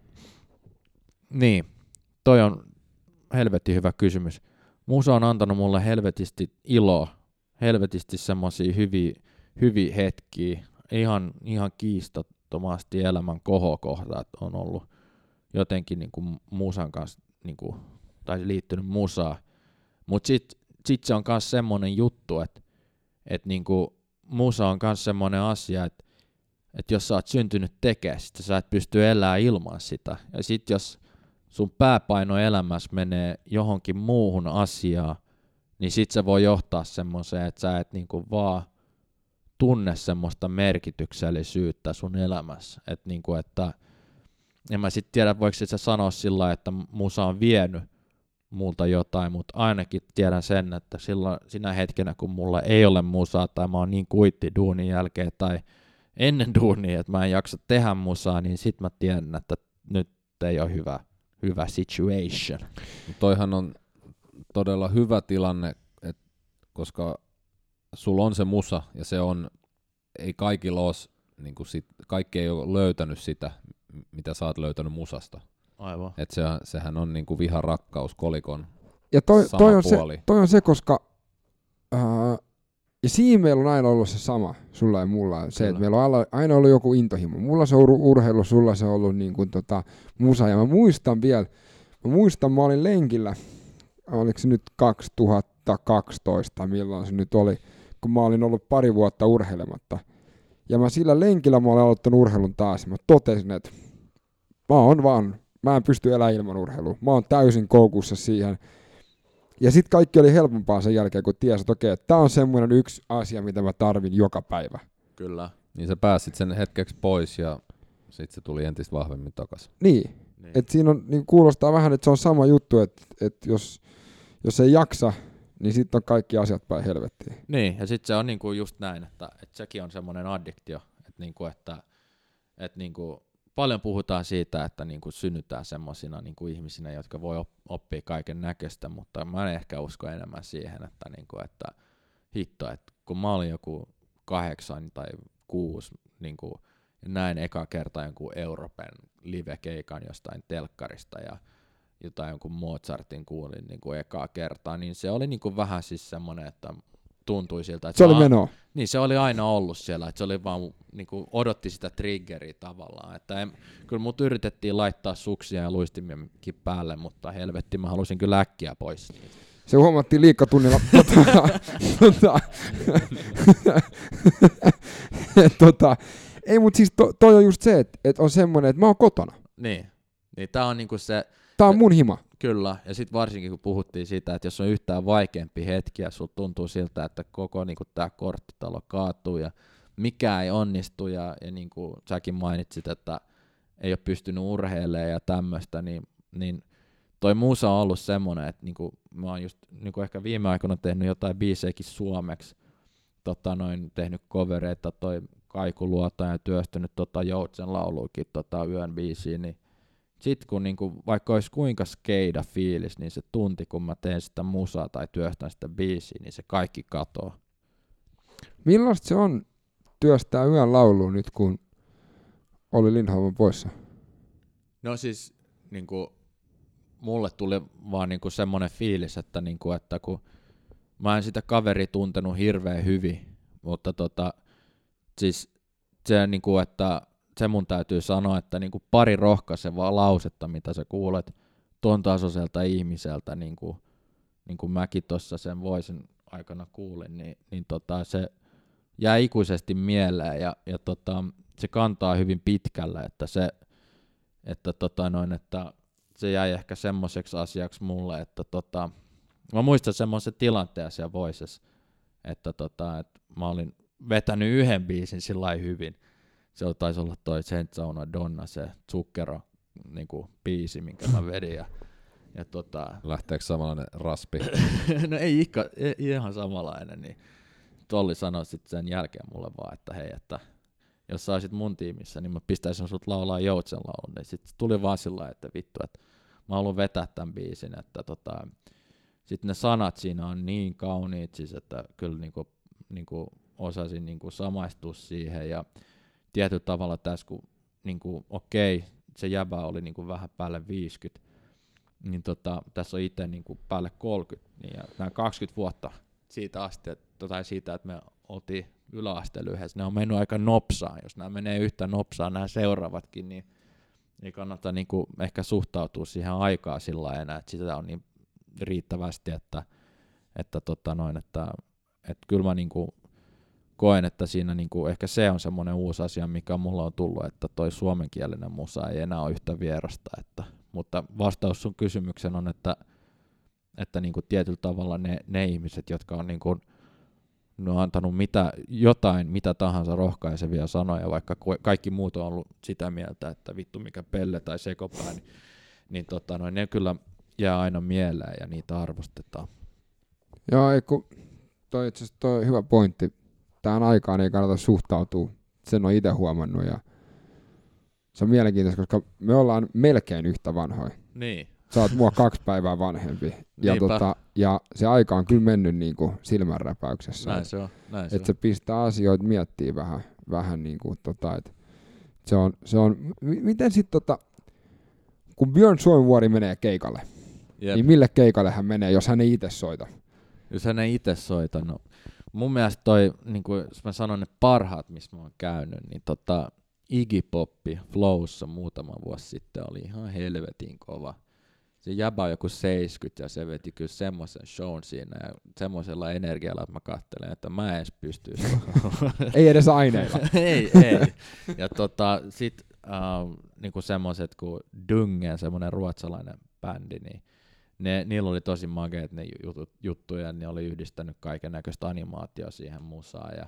niin, toi on helvetin hyvä kysymys. Musa on antanut mulle helvetisti iloa, helvetisti semmosia hyviä, hyviä hetkiä, ihan, ihan kiistattomasti elämän kohokohdat on ollut jotenkin niinku musan kanssa, niinku, tai liittynyt musaa. Mutta sitten sit se on myös semmoinen juttu, että et niinku, musa on myös semmoinen asia, että et jos sä oot syntynyt tekemään sitä, sä et pysty elämään ilman sitä. Ja sitten jos sun pääpaino elämässä menee johonkin muuhun asiaan, niin sit se voi johtaa semmoiseen, että sä et niinku vaan tunne semmoista merkityksellisyyttä sun elämässä. Et niinku, että en mä sitten tiedä, voiko sä sanoa sillä että musa on vienyt multa jotain, mutta ainakin tiedän sen, että silloin, sinä hetkenä, kun mulla ei ole musaa tai mä oon niin kuitti duunin jälkeen tai ennen duunia, että mä en jaksa tehdä musaa, niin sit mä tiedän, että nyt ei ole hyvä, hyvä situation. Toihan on todella hyvä tilanne, et, koska sulla on se musa ja se on, ei kaikilla ole, niin sit, kaikki ei ole löytänyt sitä, mitä sä oot löytänyt musasta. Aivan. Et se, sehän on niinku viha rakkaus kolikon Ja toi, sama toi, on, se, puoli. toi on se, koska ää, ja siinä meillä on aina ollut se sama, sulla ja mulla, se, Kyllä. että meillä on aina- ollut joku intohimo. Mulla se on ur- urheilu, sulla se on ollut niin kuin, tota, musa. Ja mä muistan vielä, mä muistan, mä olin lenkillä, oliko se nyt 2012, milloin se nyt oli, kun mä olin ollut pari vuotta urheilematta. Ja mä sillä lenkillä mä olin aloittanut urheilun taas. Mä totesin, että mä oon vaan, mä en pysty elämään ilman urheilua. Mä oon täysin koukussa siihen. Ja sitten kaikki oli helpompaa sen jälkeen, kun tiesi, että okei, tämä on semmoinen yksi asia, mitä mä tarvin joka päivä. Kyllä. Niin sä pääsit sen hetkeksi pois ja sitten se tuli entistä vahvemmin takaisin. Niin, Niin. että siinä on, niin kuulostaa vähän, että se on sama juttu, että, että jos, jos ei jaksa, niin sitten on kaikki asiat päin helvettiin. Niin, ja sitten se on niinku just näin, että, että sekin on semmoinen addiktio, että, niinku, että, että niinku, paljon puhutaan siitä, että niinku synnytään semmoisina niinku ihmisinä, jotka voi op- oppia kaiken näköistä, mutta mä en ehkä usko enemmän siihen, että, niinku, että hitto, että kun mä olin joku kahdeksan tai kuusi, niinku, ja näin eka kerta jonkun Euroopan live-keikan jostain telkkarista ja jotain jonkun Mozartin kuulin niin kuin ekaa kertaa, niin se oli niin kuin vähän siis semmoinen, että tuntui siltä, että Se oli mä- menoa. niin se oli aina ollut siellä, että se oli vaan niin kuin odotti sitä triggeriä tavallaan, että en, kyllä mut yritettiin laittaa suksia ja luistimiakin päälle, mutta helvetti mä halusin kyllä äkkiä pois. Se huomattiin liikkatunnilla. tota, tota, tota, ei, mutta siis to, toi on just se, että et on semmoinen, että mä oon kotona. Niin, niin tää on niinku se, Tää on mun hima. Kyllä, ja sitten varsinkin kun puhuttiin siitä, että jos on yhtään vaikeampi hetki ja sulla tuntuu siltä, että koko niin tämä korttitalo kaatuu ja mikä ei onnistu ja, ja niin kuin säkin mainitsit, että ei ole pystynyt urheilemaan ja tämmöistä, niin, niin toi musa on ollut semmoinen, että niin kuin, mä oon just niin kuin ehkä viime aikoina tehnyt jotain biisejäkin suomeksi, tota noin, tehnyt covereita, toi Kaikuluota ja työstänyt tota Joutsen lauluikin tota yön biisiin, niin sit kun niinku, vaikka olisi kuinka skeida fiilis, niin se tunti kun mä teen sitä musaa tai työstän sitä biisiä, niin se kaikki katoaa. Millaista se on työstää yön lauluun nyt, kun oli Lindholm poissa? No siis niinku, mulle tuli vaan niinku semmoinen fiilis, että, niinku, että kun mä en sitä kaveri tuntenut hirveän hyvin, mutta tota, siis se, niinku, että se mun täytyy sanoa, että niinku pari rohkaisevaa lausetta, mitä sä kuulet ton tasoiselta ihmiseltä, niin kuin, niin kuin mäkin tuossa sen voisin aikana kuulin, niin, niin tota, se jää ikuisesti mieleen ja, ja tota, se kantaa hyvin pitkälle, että se, että, tota noin, että se jäi ehkä semmoiseksi asiaksi mulle, että tota, mä muistan semmoisen tilanteen siellä Voices, että, tota, että mä olin vetänyt yhden biisin sillä hyvin. Se taisi olla toi Saint Sauna Donna, se Zucchero niin kuin biisi, minkä mä vedin. Ja, ja tota... Lähteekö samanlainen raspi? no ei, ikka, ei ihan samanlainen, niin Tolli sanoi sitten sen jälkeen mulle vaan, että hei, että jos sä olisit mun tiimissä, niin mä pistäisin sut laulaa Joutsen laulun. Niin sitten tuli vaan sillä että vittu, että mä haluan vetää tämän biisin, että tota, sitten ne sanat siinä on niin kauniit, siis että kyllä niinku, niinku osasin niinku samaistua siihen ja tietyllä tavalla tässä, kun niinku, okei, se jäbä oli niinku vähän päälle 50, niin tota, tässä on itse niinku päälle 30, niin ja nämä 20 vuotta siitä asti, että, tai siitä, että me oltiin yläasteella yhdessä, ne on mennyt aika nopsaan, jos nämä menee yhtä nopsaan, nämä seuraavatkin, niin, niin kannattaa niinku ehkä suhtautua siihen aikaa sillä enää, että sitä on niin riittävästi, että, että, tota noin, että, että kyllä mä niinku koen, että siinä niinku, ehkä se on semmoinen uusi asia, mikä mulla on tullut, että toi suomenkielinen musa ei enää ole yhtä vierasta, että, mutta vastaus sun kysymyksen on, että, että niinku tietyllä tavalla ne, ne ihmiset, jotka on niinku, ne on antanut mitä, jotain, mitä tahansa rohkaisevia sanoja, vaikka kaikki muut on ollut sitä mieltä, että vittu mikä pelle tai sekopää, niin, niin tota, no, ne kyllä jää aina mieleen ja niitä arvostetaan. Joo, ei kun toi itse toi hyvä pointti. Tähän aikaan ei kannata suhtautua. Sen on itse huomannut ja se on mielenkiintoista, koska me ollaan melkein yhtä vanhoja. Niin. Sä oot mua kaksi päivää vanhempi. Ja, tota, ja se aika on kyllä mennyt niin kuin silmänräpäyksessä. Näin se on. Näin se, että se pistää asioita miettiä vähän, vähän niin kuin, tota, että se on, se on, miten sitten tota, kun Björn Suomenvuori menee keikalle, Jep. niin mille keikalle hän menee, jos hän ei itse soita? Jos hän ei itse soita, no mun mielestä toi, niin kuin jos mä sanon ne parhaat, missä mä oon käynyt, niin tota, Iggy Poppi Flowssa muutama vuosi sitten oli ihan helvetin kova. Se jäbä on joku 70 ja se veti kyllä semmoisen shown siinä ja semmoisella energialla, että mä katselen, että mä en edes pystyisi. ei edes aineilla. ei, ei. Ja tota, sit uh, niinku semmoiset kuin Dungen, semmoinen ruotsalainen bändi, niin ne, niillä oli tosi makeet ne jutut, juttuja, ne oli yhdistänyt kaiken näköistä animaatioa siihen musaan, ja,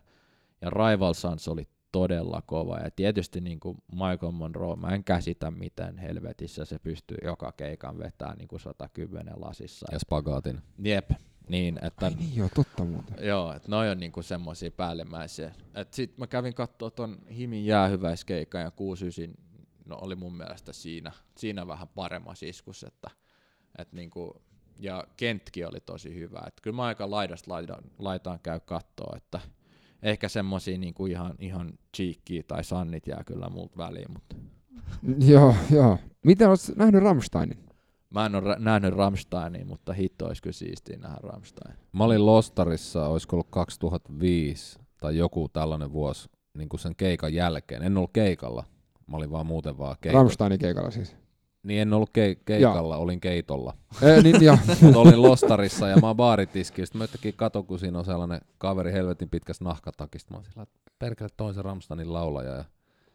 ja Rival Sons oli todella kova, ja tietysti niin kuin Michael Monroe, mä en käsitä miten helvetissä se pystyy joka keikan vetämään niin kuin 110 lasissa. Ja spagaatin. Jep, niin, että, Ai niin joo, totta muuten. Joo, että noi on niinku semmoisia päällimmäisiä. Et sit mä kävin katsoa ton Himin jäähyväiskeikan ja 69 no oli mun mielestä siinä, siinä vähän paremmassa iskus, että et niinku, ja Kentki oli tosi hyvä. Et kyllä mä aika laidasta laitaan, laitaan käy kattoa, että ehkä semmosia niinku ihan, ihan cheekkiä tai sannit jää kyllä multa väliin. Mutta. joo, joo. Miten olet nähnyt Rammsteinin? Mä en ole nähnyt Rammsteinia, mutta hitto olisi kyllä siistiä nähdä Rammstein. Mä olin Lostarissa, olisiko ollut 2005 tai joku tällainen vuosi niin kuin sen keikan jälkeen. En ollut keikalla, Mä olin vaan muuten vaan keikalla. Rammsteinin keikalla siis. Niin en ollut ke- keikalla, ja. olin keitolla. E, niin, ja. olin Lostarissa ja mä oon baaritiski. Sitten mä yhtäkkiä katon, kun siinä on sellainen kaveri helvetin pitkästä nahkatakista. Mä oon sillä, että perkele toisen Ramstanin laulaja. Ja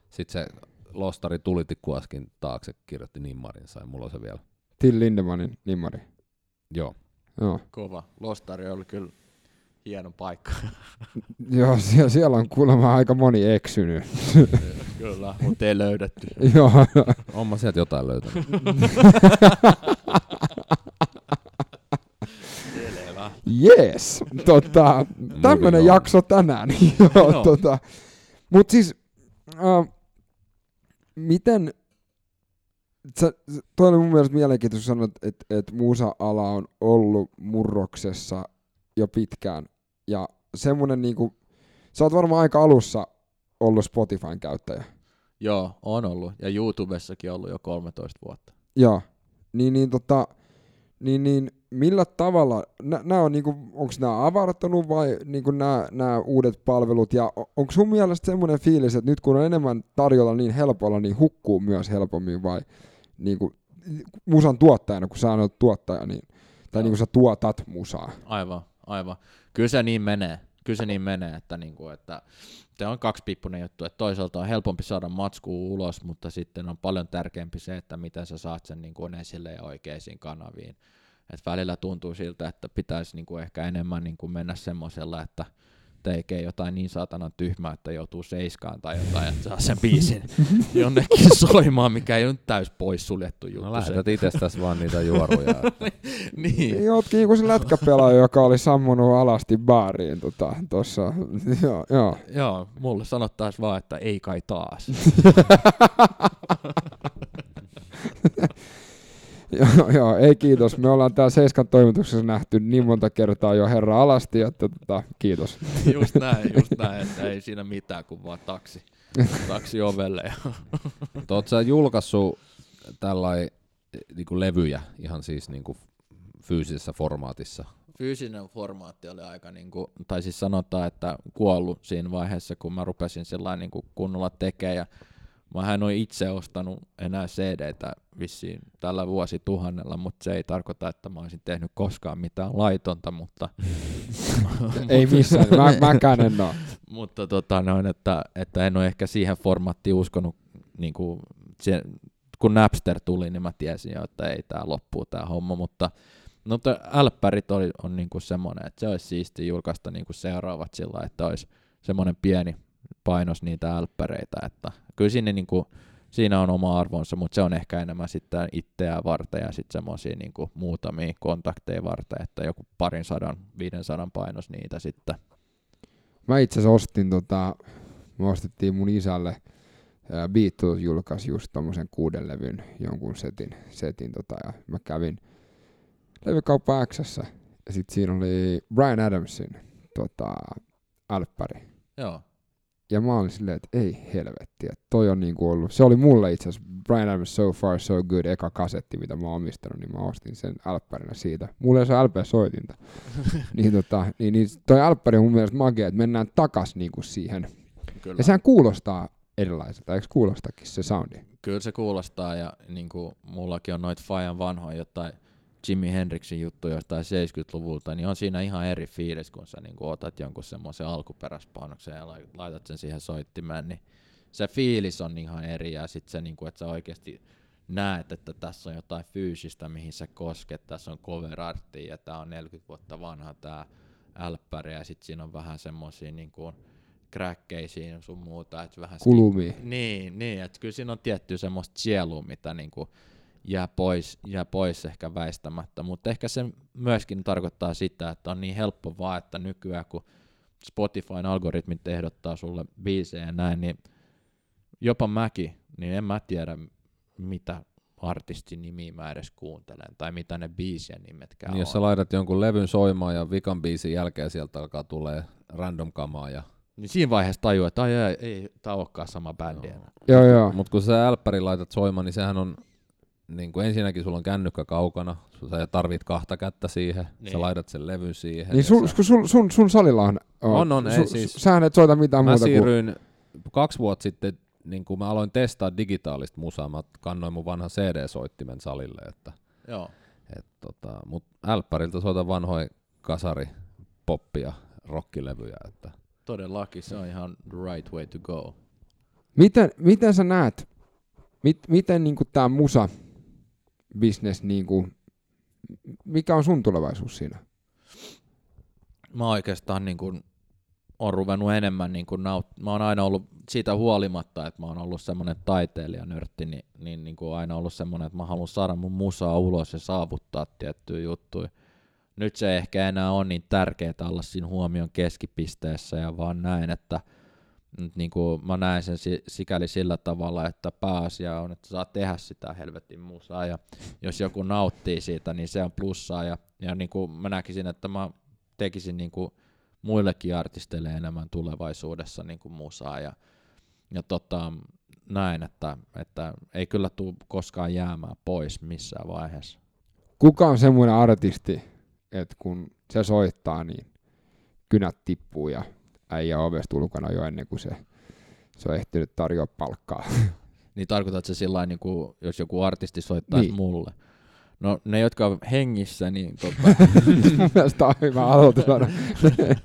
sitten se Lostari tulitikuaskin taakse kirjoitti nimmarinsa ja mulla on se vielä. Till Lindemanin nimmari. Joo. Joo. Kova. Lostari oli kyllä hieno paikka. Joo, siellä, siellä on kuulemma aika moni eksynyt. Kyllä, mutta ei löydetty. Joo. On mä sieltä jotain löytänyt. Yes, tota, tämmönen jakso tänään. Joo, tota, Mut siis, uh, miten, sä, toi oli mun mielestä mielenkiintoista sanoa, että et musa-ala on ollut murroksessa jo pitkään. Ja semmonen niinku, sä oot varmaan aika alussa ollut Spotifyn käyttäjä. Joo, on ollut. Ja YouTubessakin ollut jo 13 vuotta. Joo. Niin, niin, tota, niin, niin millä tavalla, nämä on niinku, onko nämä avartanut vai niinku nämä uudet palvelut, ja onko sun mielestä semmoinen fiilis, että nyt kun on enemmän tarjolla niin helpolla, niin hukkuu myös helpommin vai niinku, musan tuottajana, kun sä oot tuottaja, niin, tai niin kuin sä tuotat musaa? Aivan, aivan. Kyllä se niin menee. Kyllä se niin menee, että, niinku, että se on kaksipippunen juttu, että toisaalta on helpompi saada matskua ulos, mutta sitten on paljon tärkeämpi se, että miten sä saat sen niin kuin esille ja oikeisiin kanaviin. Et välillä tuntuu siltä, että pitäisi niin kuin ehkä enemmän niin kuin mennä semmoisella, että tekee jotain niin saatana tyhmää, että joutuu seiskaan tai jotain, että saa sen biisin jonnekin soimaan, mikä ei ole täys poissuljettu juttu. No lähetät itsestäsi vaan niitä juoruja. niin. Jotkin kuin se lätkäpelaaja, joka oli sammunut alasti baariin tota, tossa. joo, joo. joo, mulle sanottaisiin vaan, että ei kai taas. Joo, joo, ei kiitos. Me ollaan täällä Seiskan toimituksessa nähty niin monta kertaa jo herra alasti, että tota, kiitos. just näin, just näin, että ei siinä mitään kuin vaan taksi, taksi ovelle. Oletko sä julkaissut tällainen niin levyjä ihan siis niin kuin fyysisessä formaatissa? Fyysinen formaatti oli aika, niin kuin, tai siis sanotaan, että kuollut siinä vaiheessa, kun mä rupesin niin kuin kunnolla tekemään Mä en ole itse ostanut enää CD-tä vissiin tällä vuosituhannella, mutta se ei tarkoita, että mä olisin tehnyt koskaan mitään laitonta, mutta... ei missään, mä, mäkään en ole. mutta tota noin, että, että en ole ehkä siihen formaattiin uskonut, niin kuin se, kun Napster tuli, niin mä tiesin jo, että ei tää loppuu tää homma, mutta No mutta älppärit oli, on niinku semmoinen, että se olisi siisti julkaista niinku seuraavat sillä että olisi semmoinen pieni painos niitä älppäreitä, että kyllä sinne niin kuin, siinä on oma arvonsa, mutta se on ehkä enemmän sitten itseä varten ja sitten semmoisia niin muutamia kontakteja varten, että joku parin sadan, viiden sadan painos niitä sitten. Mä itse asiassa ostin, tota, me ostettiin mun isälle, Beatles julkaisi just tommosen kuuden levyn jonkun setin, setin tota, ja mä kävin levykauppa X ja sit siinä oli Brian Adamsin tota, Alppäri. Joo. Ja mä olin silleen, että ei helvetti, että toi on niinku ollut, se oli mulle itse asiassa Brian Adams So Far So Good eka kasetti, mitä mä oon omistanut, niin mä ostin sen Alppärinä siitä. Mulla ei se LP-soitinta. niin, tota, niin, niin toi Alppäri on mun mielestä magia, että mennään takas niinku siihen. Kyllä. Ja sehän kuulostaa erilaiselta, eikö kuulostakin se soundi? Kyllä se kuulostaa ja niin kuin mullakin on noita Fajan vanhoja jotain Jimi Hendrixin juttu jostain 70-luvulta, niin on siinä ihan eri fiilis, kun sä niin otat jonkun semmoisen alkuperäispanoksen ja laitat sen siihen soittimeen, niin se fiilis on ihan eri ja sitten se, niin kuin, että sä oikeasti näet, että tässä on jotain fyysistä, mihin sä kosket, tässä on cover artti ja tää on 40 vuotta vanha tää älppäri ja sitten siinä on vähän semmoisia niin kuin, kräkkeisiin sun muuta. Että vähän Kulumia. Niin, niin että kyllä siinä on tietty semmoista sielua, mitä niinku jää pois, jää pois ehkä väistämättä, mutta ehkä se myöskin tarkoittaa sitä, että on niin helppo vaan, että nykyään kun Spotifyn algoritmit ehdottaa sulle biisejä ja näin, niin jopa mäkin, niin en mä tiedä mitä artistin nimiä mä edes kuuntelen, tai mitä ne biisien nimetkään niin on. Jos sä laitat jonkun levyn soimaan ja vikan biisin jälkeen sieltä alkaa tulee random kamaa ja niin siinä vaiheessa tajuu, että ai, ei, ei tämä olekaan sama bändi. Joo, joo. joo. Mutta kun sä älppäri laitat soimaan, niin sehän on niin kuin ensinnäkin sulla on kännykkä kaukana, sä tarvit kahta kättä siihen, niin. sä laitat sen levyn siihen. Niin sun, sä... sun, sun, sun salilla on, on, on ei, siis, sähän et soita mitään mä muuta siirryin kuin... kaksi vuotta sitten, niin kun mä aloin testaa digitaalista musaa, mä kannoin mun vanhan CD-soittimen salille, että, Joo. Et, tota, mut älppäriltä soitan vanhoja kasari, poppia, rockilevyjä. Että. Todellakin, se on ihan the right way to go. Miten, miten sä näet, mit, miten niin tämä musa, business, niin kuin, mikä on sun tulevaisuus siinä? Mä oikeastaan niin kuin, on ruvennut enemmän niin kuin naut- Mä oon aina ollut siitä huolimatta, että mä oon ollut semmoinen taiteilijanörtti, niin, niin, niin kuin aina ollut semmoinen, että mä haluan saada mun musaa ulos ja saavuttaa tiettyjä juttuja. Nyt se ehkä enää on niin tärkeää olla siinä huomion keskipisteessä ja vaan näin, että nyt niin kuin mä näen sen sikäli sillä tavalla, että pääasia on, että saa tehdä sitä helvetin musaa ja jos joku nauttii siitä, niin se on plussaa ja, ja niin kuin mä näkisin, että mä tekisin niin kuin muillekin artisteille enemmän tulevaisuudessa niin kuin musaa ja, ja tota, näin, että, että ei kyllä tule koskaan jäämään pois missään vaiheessa. Kuka on semmoinen artisti, että kun se soittaa, niin kynät tippuu ja äijä ovesta ulkona jo ennen kuin se, se on ehtinyt tarjoa palkkaa. niin tarkoitat se sillä niin kuin, jos joku artisti soittaa niin. mulle? No ne, jotka on hengissä, niin tota... Mun mielestä on hyvä aloitus.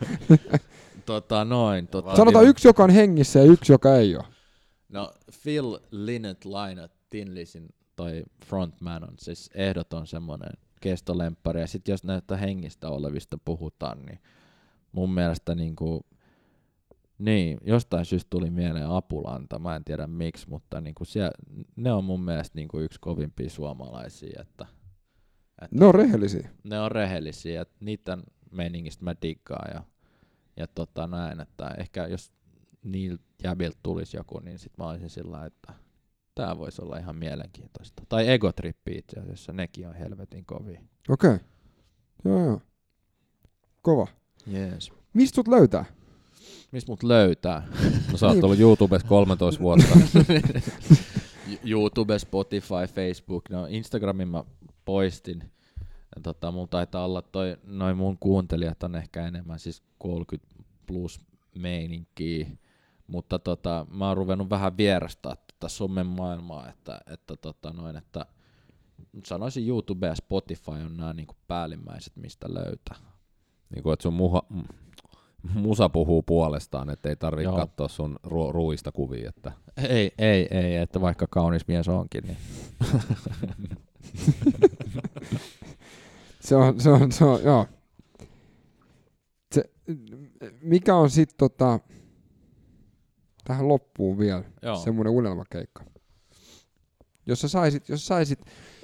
tota, noin. Tota, Sanotaan yksi, joka on hengissä ja yksi, joka ei ole. No Phil Lynott Lynott Tinlisin toi frontman on siis ehdoton semmoinen kestolemppari. Ja sitten jos näitä hengistä olevista puhutaan, niin mun mielestä niinku, niin, jostain syystä tuli mieleen Apulanta, mä en tiedä miksi, mutta niinku siellä, ne on mun mielestä niinku yksi kovimpia suomalaisia. Että, että ne on rehellisiä. Ne on rehellisiä, että niiden meiningistä mä diggaan ja, ja tota näin, että ehkä jos niiltä jäbiltä tulisi joku, niin sit mä olisin sillä että tämä voisi olla ihan mielenkiintoista. Tai Egotrippi itse asiassa, nekin on helvetin kovia. Okei. Okay. Joo, joo. Kova. Yes. Mistä sut löytää? Mistä mut löytää? No sä oot ollut YouTubessa 13 vuotta. YouTube, Spotify, Facebook, no Instagramin mä poistin. Ja tota, mulla taitaa olla toi, noin mun kuuntelijat on ehkä enemmän siis 30 plus meininkiä. Mutta tota, mä oon ruvennut vähän vierastaa tätä somen maailmaa, että, että, tota noin, että sanoisin YouTube ja Spotify on nämä niin päällimmäiset, mistä löytää. Niin kuin, että sun muha, musa puhuu puolestaan, että ei tarvitse katsoa sun ru- ruuista kuvia. Että. Ei, ei, ei, että vaikka kaunis mies onkin. Niin. se on, se on, se on, joo. Se, mikä on sitten tota, tähän loppuun vielä Joo. semmoinen unelmakeikka. Jos sä saisit, jos sä saisit,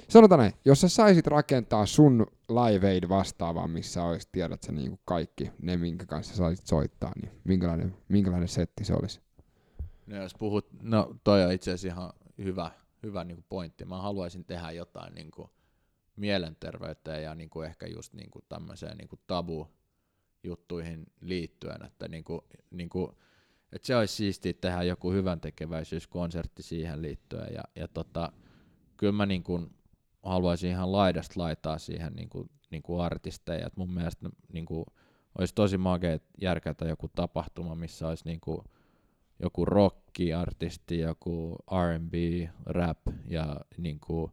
sanotaan näin, jos sä saisit rakentaa sun Live Aid vastaavaa, missä olisi, tiedät sä niin kaikki ne, minkä kanssa saisit soittaa, niin minkälainen, minkälainen setti se olisi? No jos puhut, no toi on itse asiassa ihan hyvä, hyvä niin kuin pointti. Mä haluaisin tehdä jotain niin kuin mielenterveyteen ja niin kuin ehkä just niin kuin tämmöiseen niin kuin tabu juttuihin liittyen, että niin kuin, niin kuin että se olisi siistiä tehdä joku hyvän tekeväisyyskonsertti siihen liittyen. Ja, ja tota, kyllä mä niin kuin haluaisin ihan laidasta laitaa siihen niin kuin, niin kuin artisteja. Et mun mielestä niin kuin, olisi tosi magea järkätä joku tapahtuma, missä olisi niin kuin, joku rocki-artisti, joku R&B, rap ja niin kuin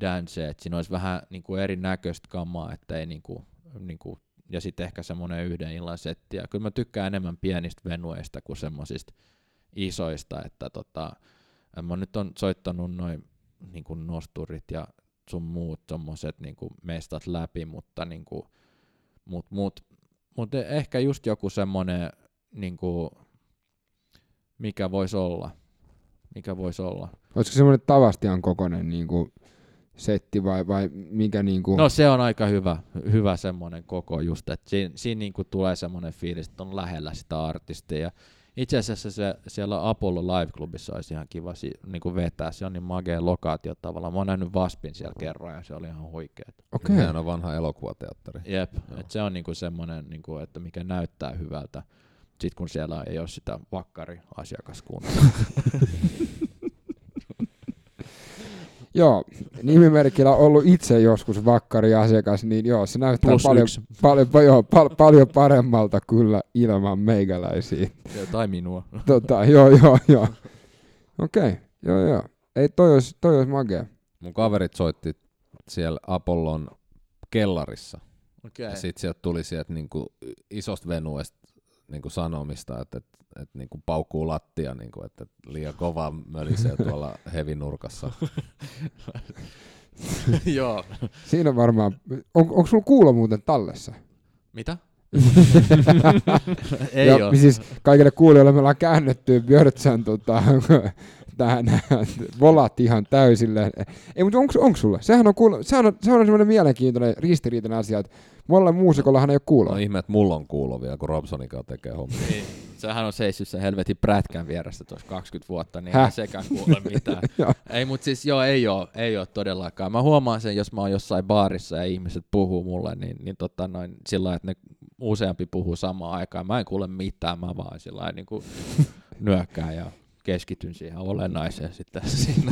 dance, että siinä olisi vähän niin kuin erinäköistä kamaa, että ei niin kuin, niin kuin ja sitten ehkä semmoinen yhden illan setti. Ja kyllä mä tykkään enemmän pienistä venueista kuin semmoisista isoista, että tota, mä nyt on soittanut noin niin nosturit ja sun muut tommoset niin kuin mestat läpi, mutta niin kuin, mut, mut, mut ehkä just joku semmoinen, niin kuin, mikä voisi olla. Mikä voisi olla. Olisiko semmoinen Tavastian kokoinen niin kuin setti vai, vai mikä niinku... No se on aika hyvä, hyvä semmoinen koko just, että siinä, siinä niinku tulee semmoinen fiilis, että on lähellä sitä artistia. Itse asiassa se, siellä Apollo Live Clubissa olisi ihan kiva si, niinku vetää, se on niin magea lokaatio tavallaan. Mä oon nähnyt Vaspin siellä kerran ja se oli ihan huikea. Okei. Okay. on vanha elokuvateatteri. Jep, et se on niinku semmoinen, niinku, että mikä näyttää hyvältä. Sitten kun siellä ei ole sitä vakkari asiakaskuntaa. Joo, nimimerkillä ollut itse joskus vakkariasiakas, niin joo, se näyttää Plus paljon, paljon, joo, pal- paljon paremmalta kyllä ilman meikäläisiä. Ja, tai minua. Tota, joo, joo, joo. Okei, okay, joo, joo. Ei, toi olisi, toi olisi magea. Mun kaverit soitti siellä Apollon kellarissa. Okay. Ja sit sieltä tuli sieltä niinku isosta venuesta niinku sanomista, että, että, että niinku paukkuu lattia, niinku, että liian kova mölisee tuolla hevinurkassa. Joo. Siinä on varmaan, on, onko sulla kuulo muuten tallessa? Mitä? Ei ja, ole. Siis kaikille kuulijoille me ollaan käännetty Björtsän tota, tähän volat ihan täysille. Ei, mutta onko, onko sulla? Sehän on, kuulo, sehän on, sehän on semmoinen mielenkiintoinen, ristiriitainen asia, että Mulla muusikollahan ei ole kuuloa. No ihme, että mulla on kuulo vielä, kun Robsonin kanssa tekee hommia. Niin. Sehän on seissyt sen helvetin prätkän vieressä tuossa 20 vuotta, niin ei sekään kuule mitään. ei, mutta siis joo, ei ole, ei ole todellakaan. Mä huomaan sen, jos mä oon jossain baarissa ja ihmiset puhuu mulle, niin, niin tota noin, sillä että ne useampi puhuu samaan aikaan. Mä en kuule mitään, mä vaan sillä niin kuin nyökkään ja keskityn siihen olennaiseen sitten siinä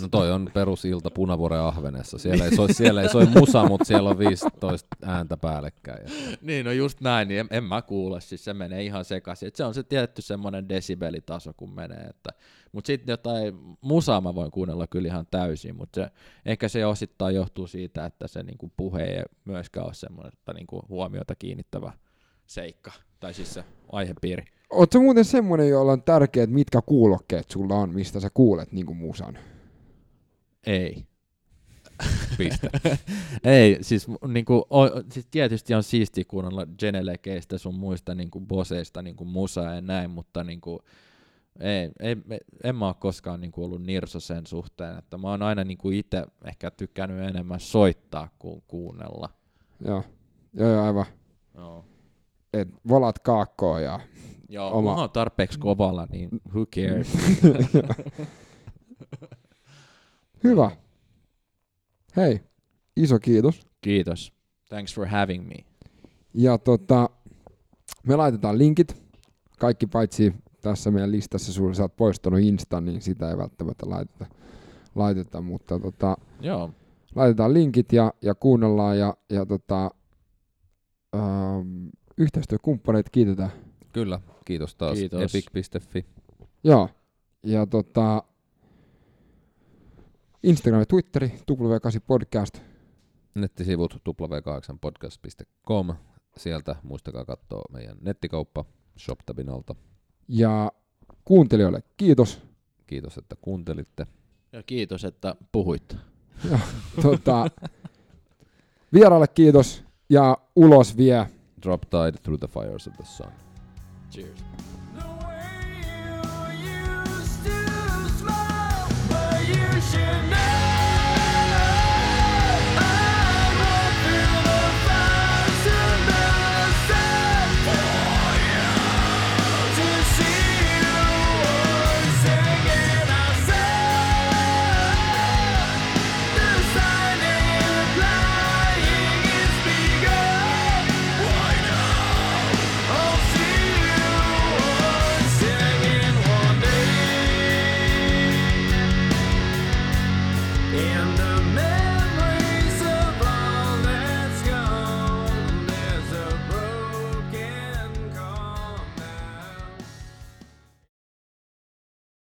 No toi on perusilta Punavuoren ahvenessa. Siellä ei soi, siellä ei soi musa, mutta siellä on 15 ääntä päällekkäin. niin, no just näin, niin en, en mä kuule, siis se menee ihan sekaisin. Et se on se tietty semmoinen desibelitaso, kun menee. Että, mutta sitten jotain musaa mä voin kuunnella kyllä ihan täysin, mutta se, ehkä se osittain johtuu siitä, että se niinku puhe ei myöskään ole semmoinen niinku huomiota kiinnittävä seikka, tai siis se aihepiiri. Oletko muuten semmoinen, jolla on tärkeät, mitkä kuulokkeet sulla on, mistä sä kuulet niin kuin musan? Ei. Piste. Ei, siis, niinku, o, siis tietysti on siisti kuunnella Genelekeistä sun muista niinku, boseista niinku, musaa ja näin, mutta niinku, ei, ei, en mä ole koskaan niinku, ollut nirso sen suhteen, että mä oon aina niinku, itse ehkä tykkännyt enemmän soittaa kuin kuunnella. Joo, joo, joo aivan. Joo. Et volat kaakkoon ja Joo, oma... on tarpeeksi kovalla, niin who cares. Hyvä. Hei, iso kiitos. Kiitos. Thanks for having me. Ja tota, me laitetaan linkit. Kaikki paitsi tässä meidän listassa, sulla sä oot poistanut Insta, niin sitä ei välttämättä laiteta, laiteta mutta tota, Joo. laitetaan linkit ja, ja kuunnellaan ja, ja tota, ähm, yhteistyökumppaneita kiitetään. Kyllä, kiitos taas kiitos. epic.fi. Joo, ja tota, Instagram ja Twitteri, W8 Podcast. Nettisivut w8podcast.com. Sieltä muistakaa katsoa meidän nettikauppa ShopTabin alta. Ja kuuntelijoille kiitos. Kiitos, että kuuntelitte. Ja kiitos, että puhuitte. Ja, tota, vieraille kiitos ja ulos vie. Drop Tide Through the Fires of the Sun. Cheers.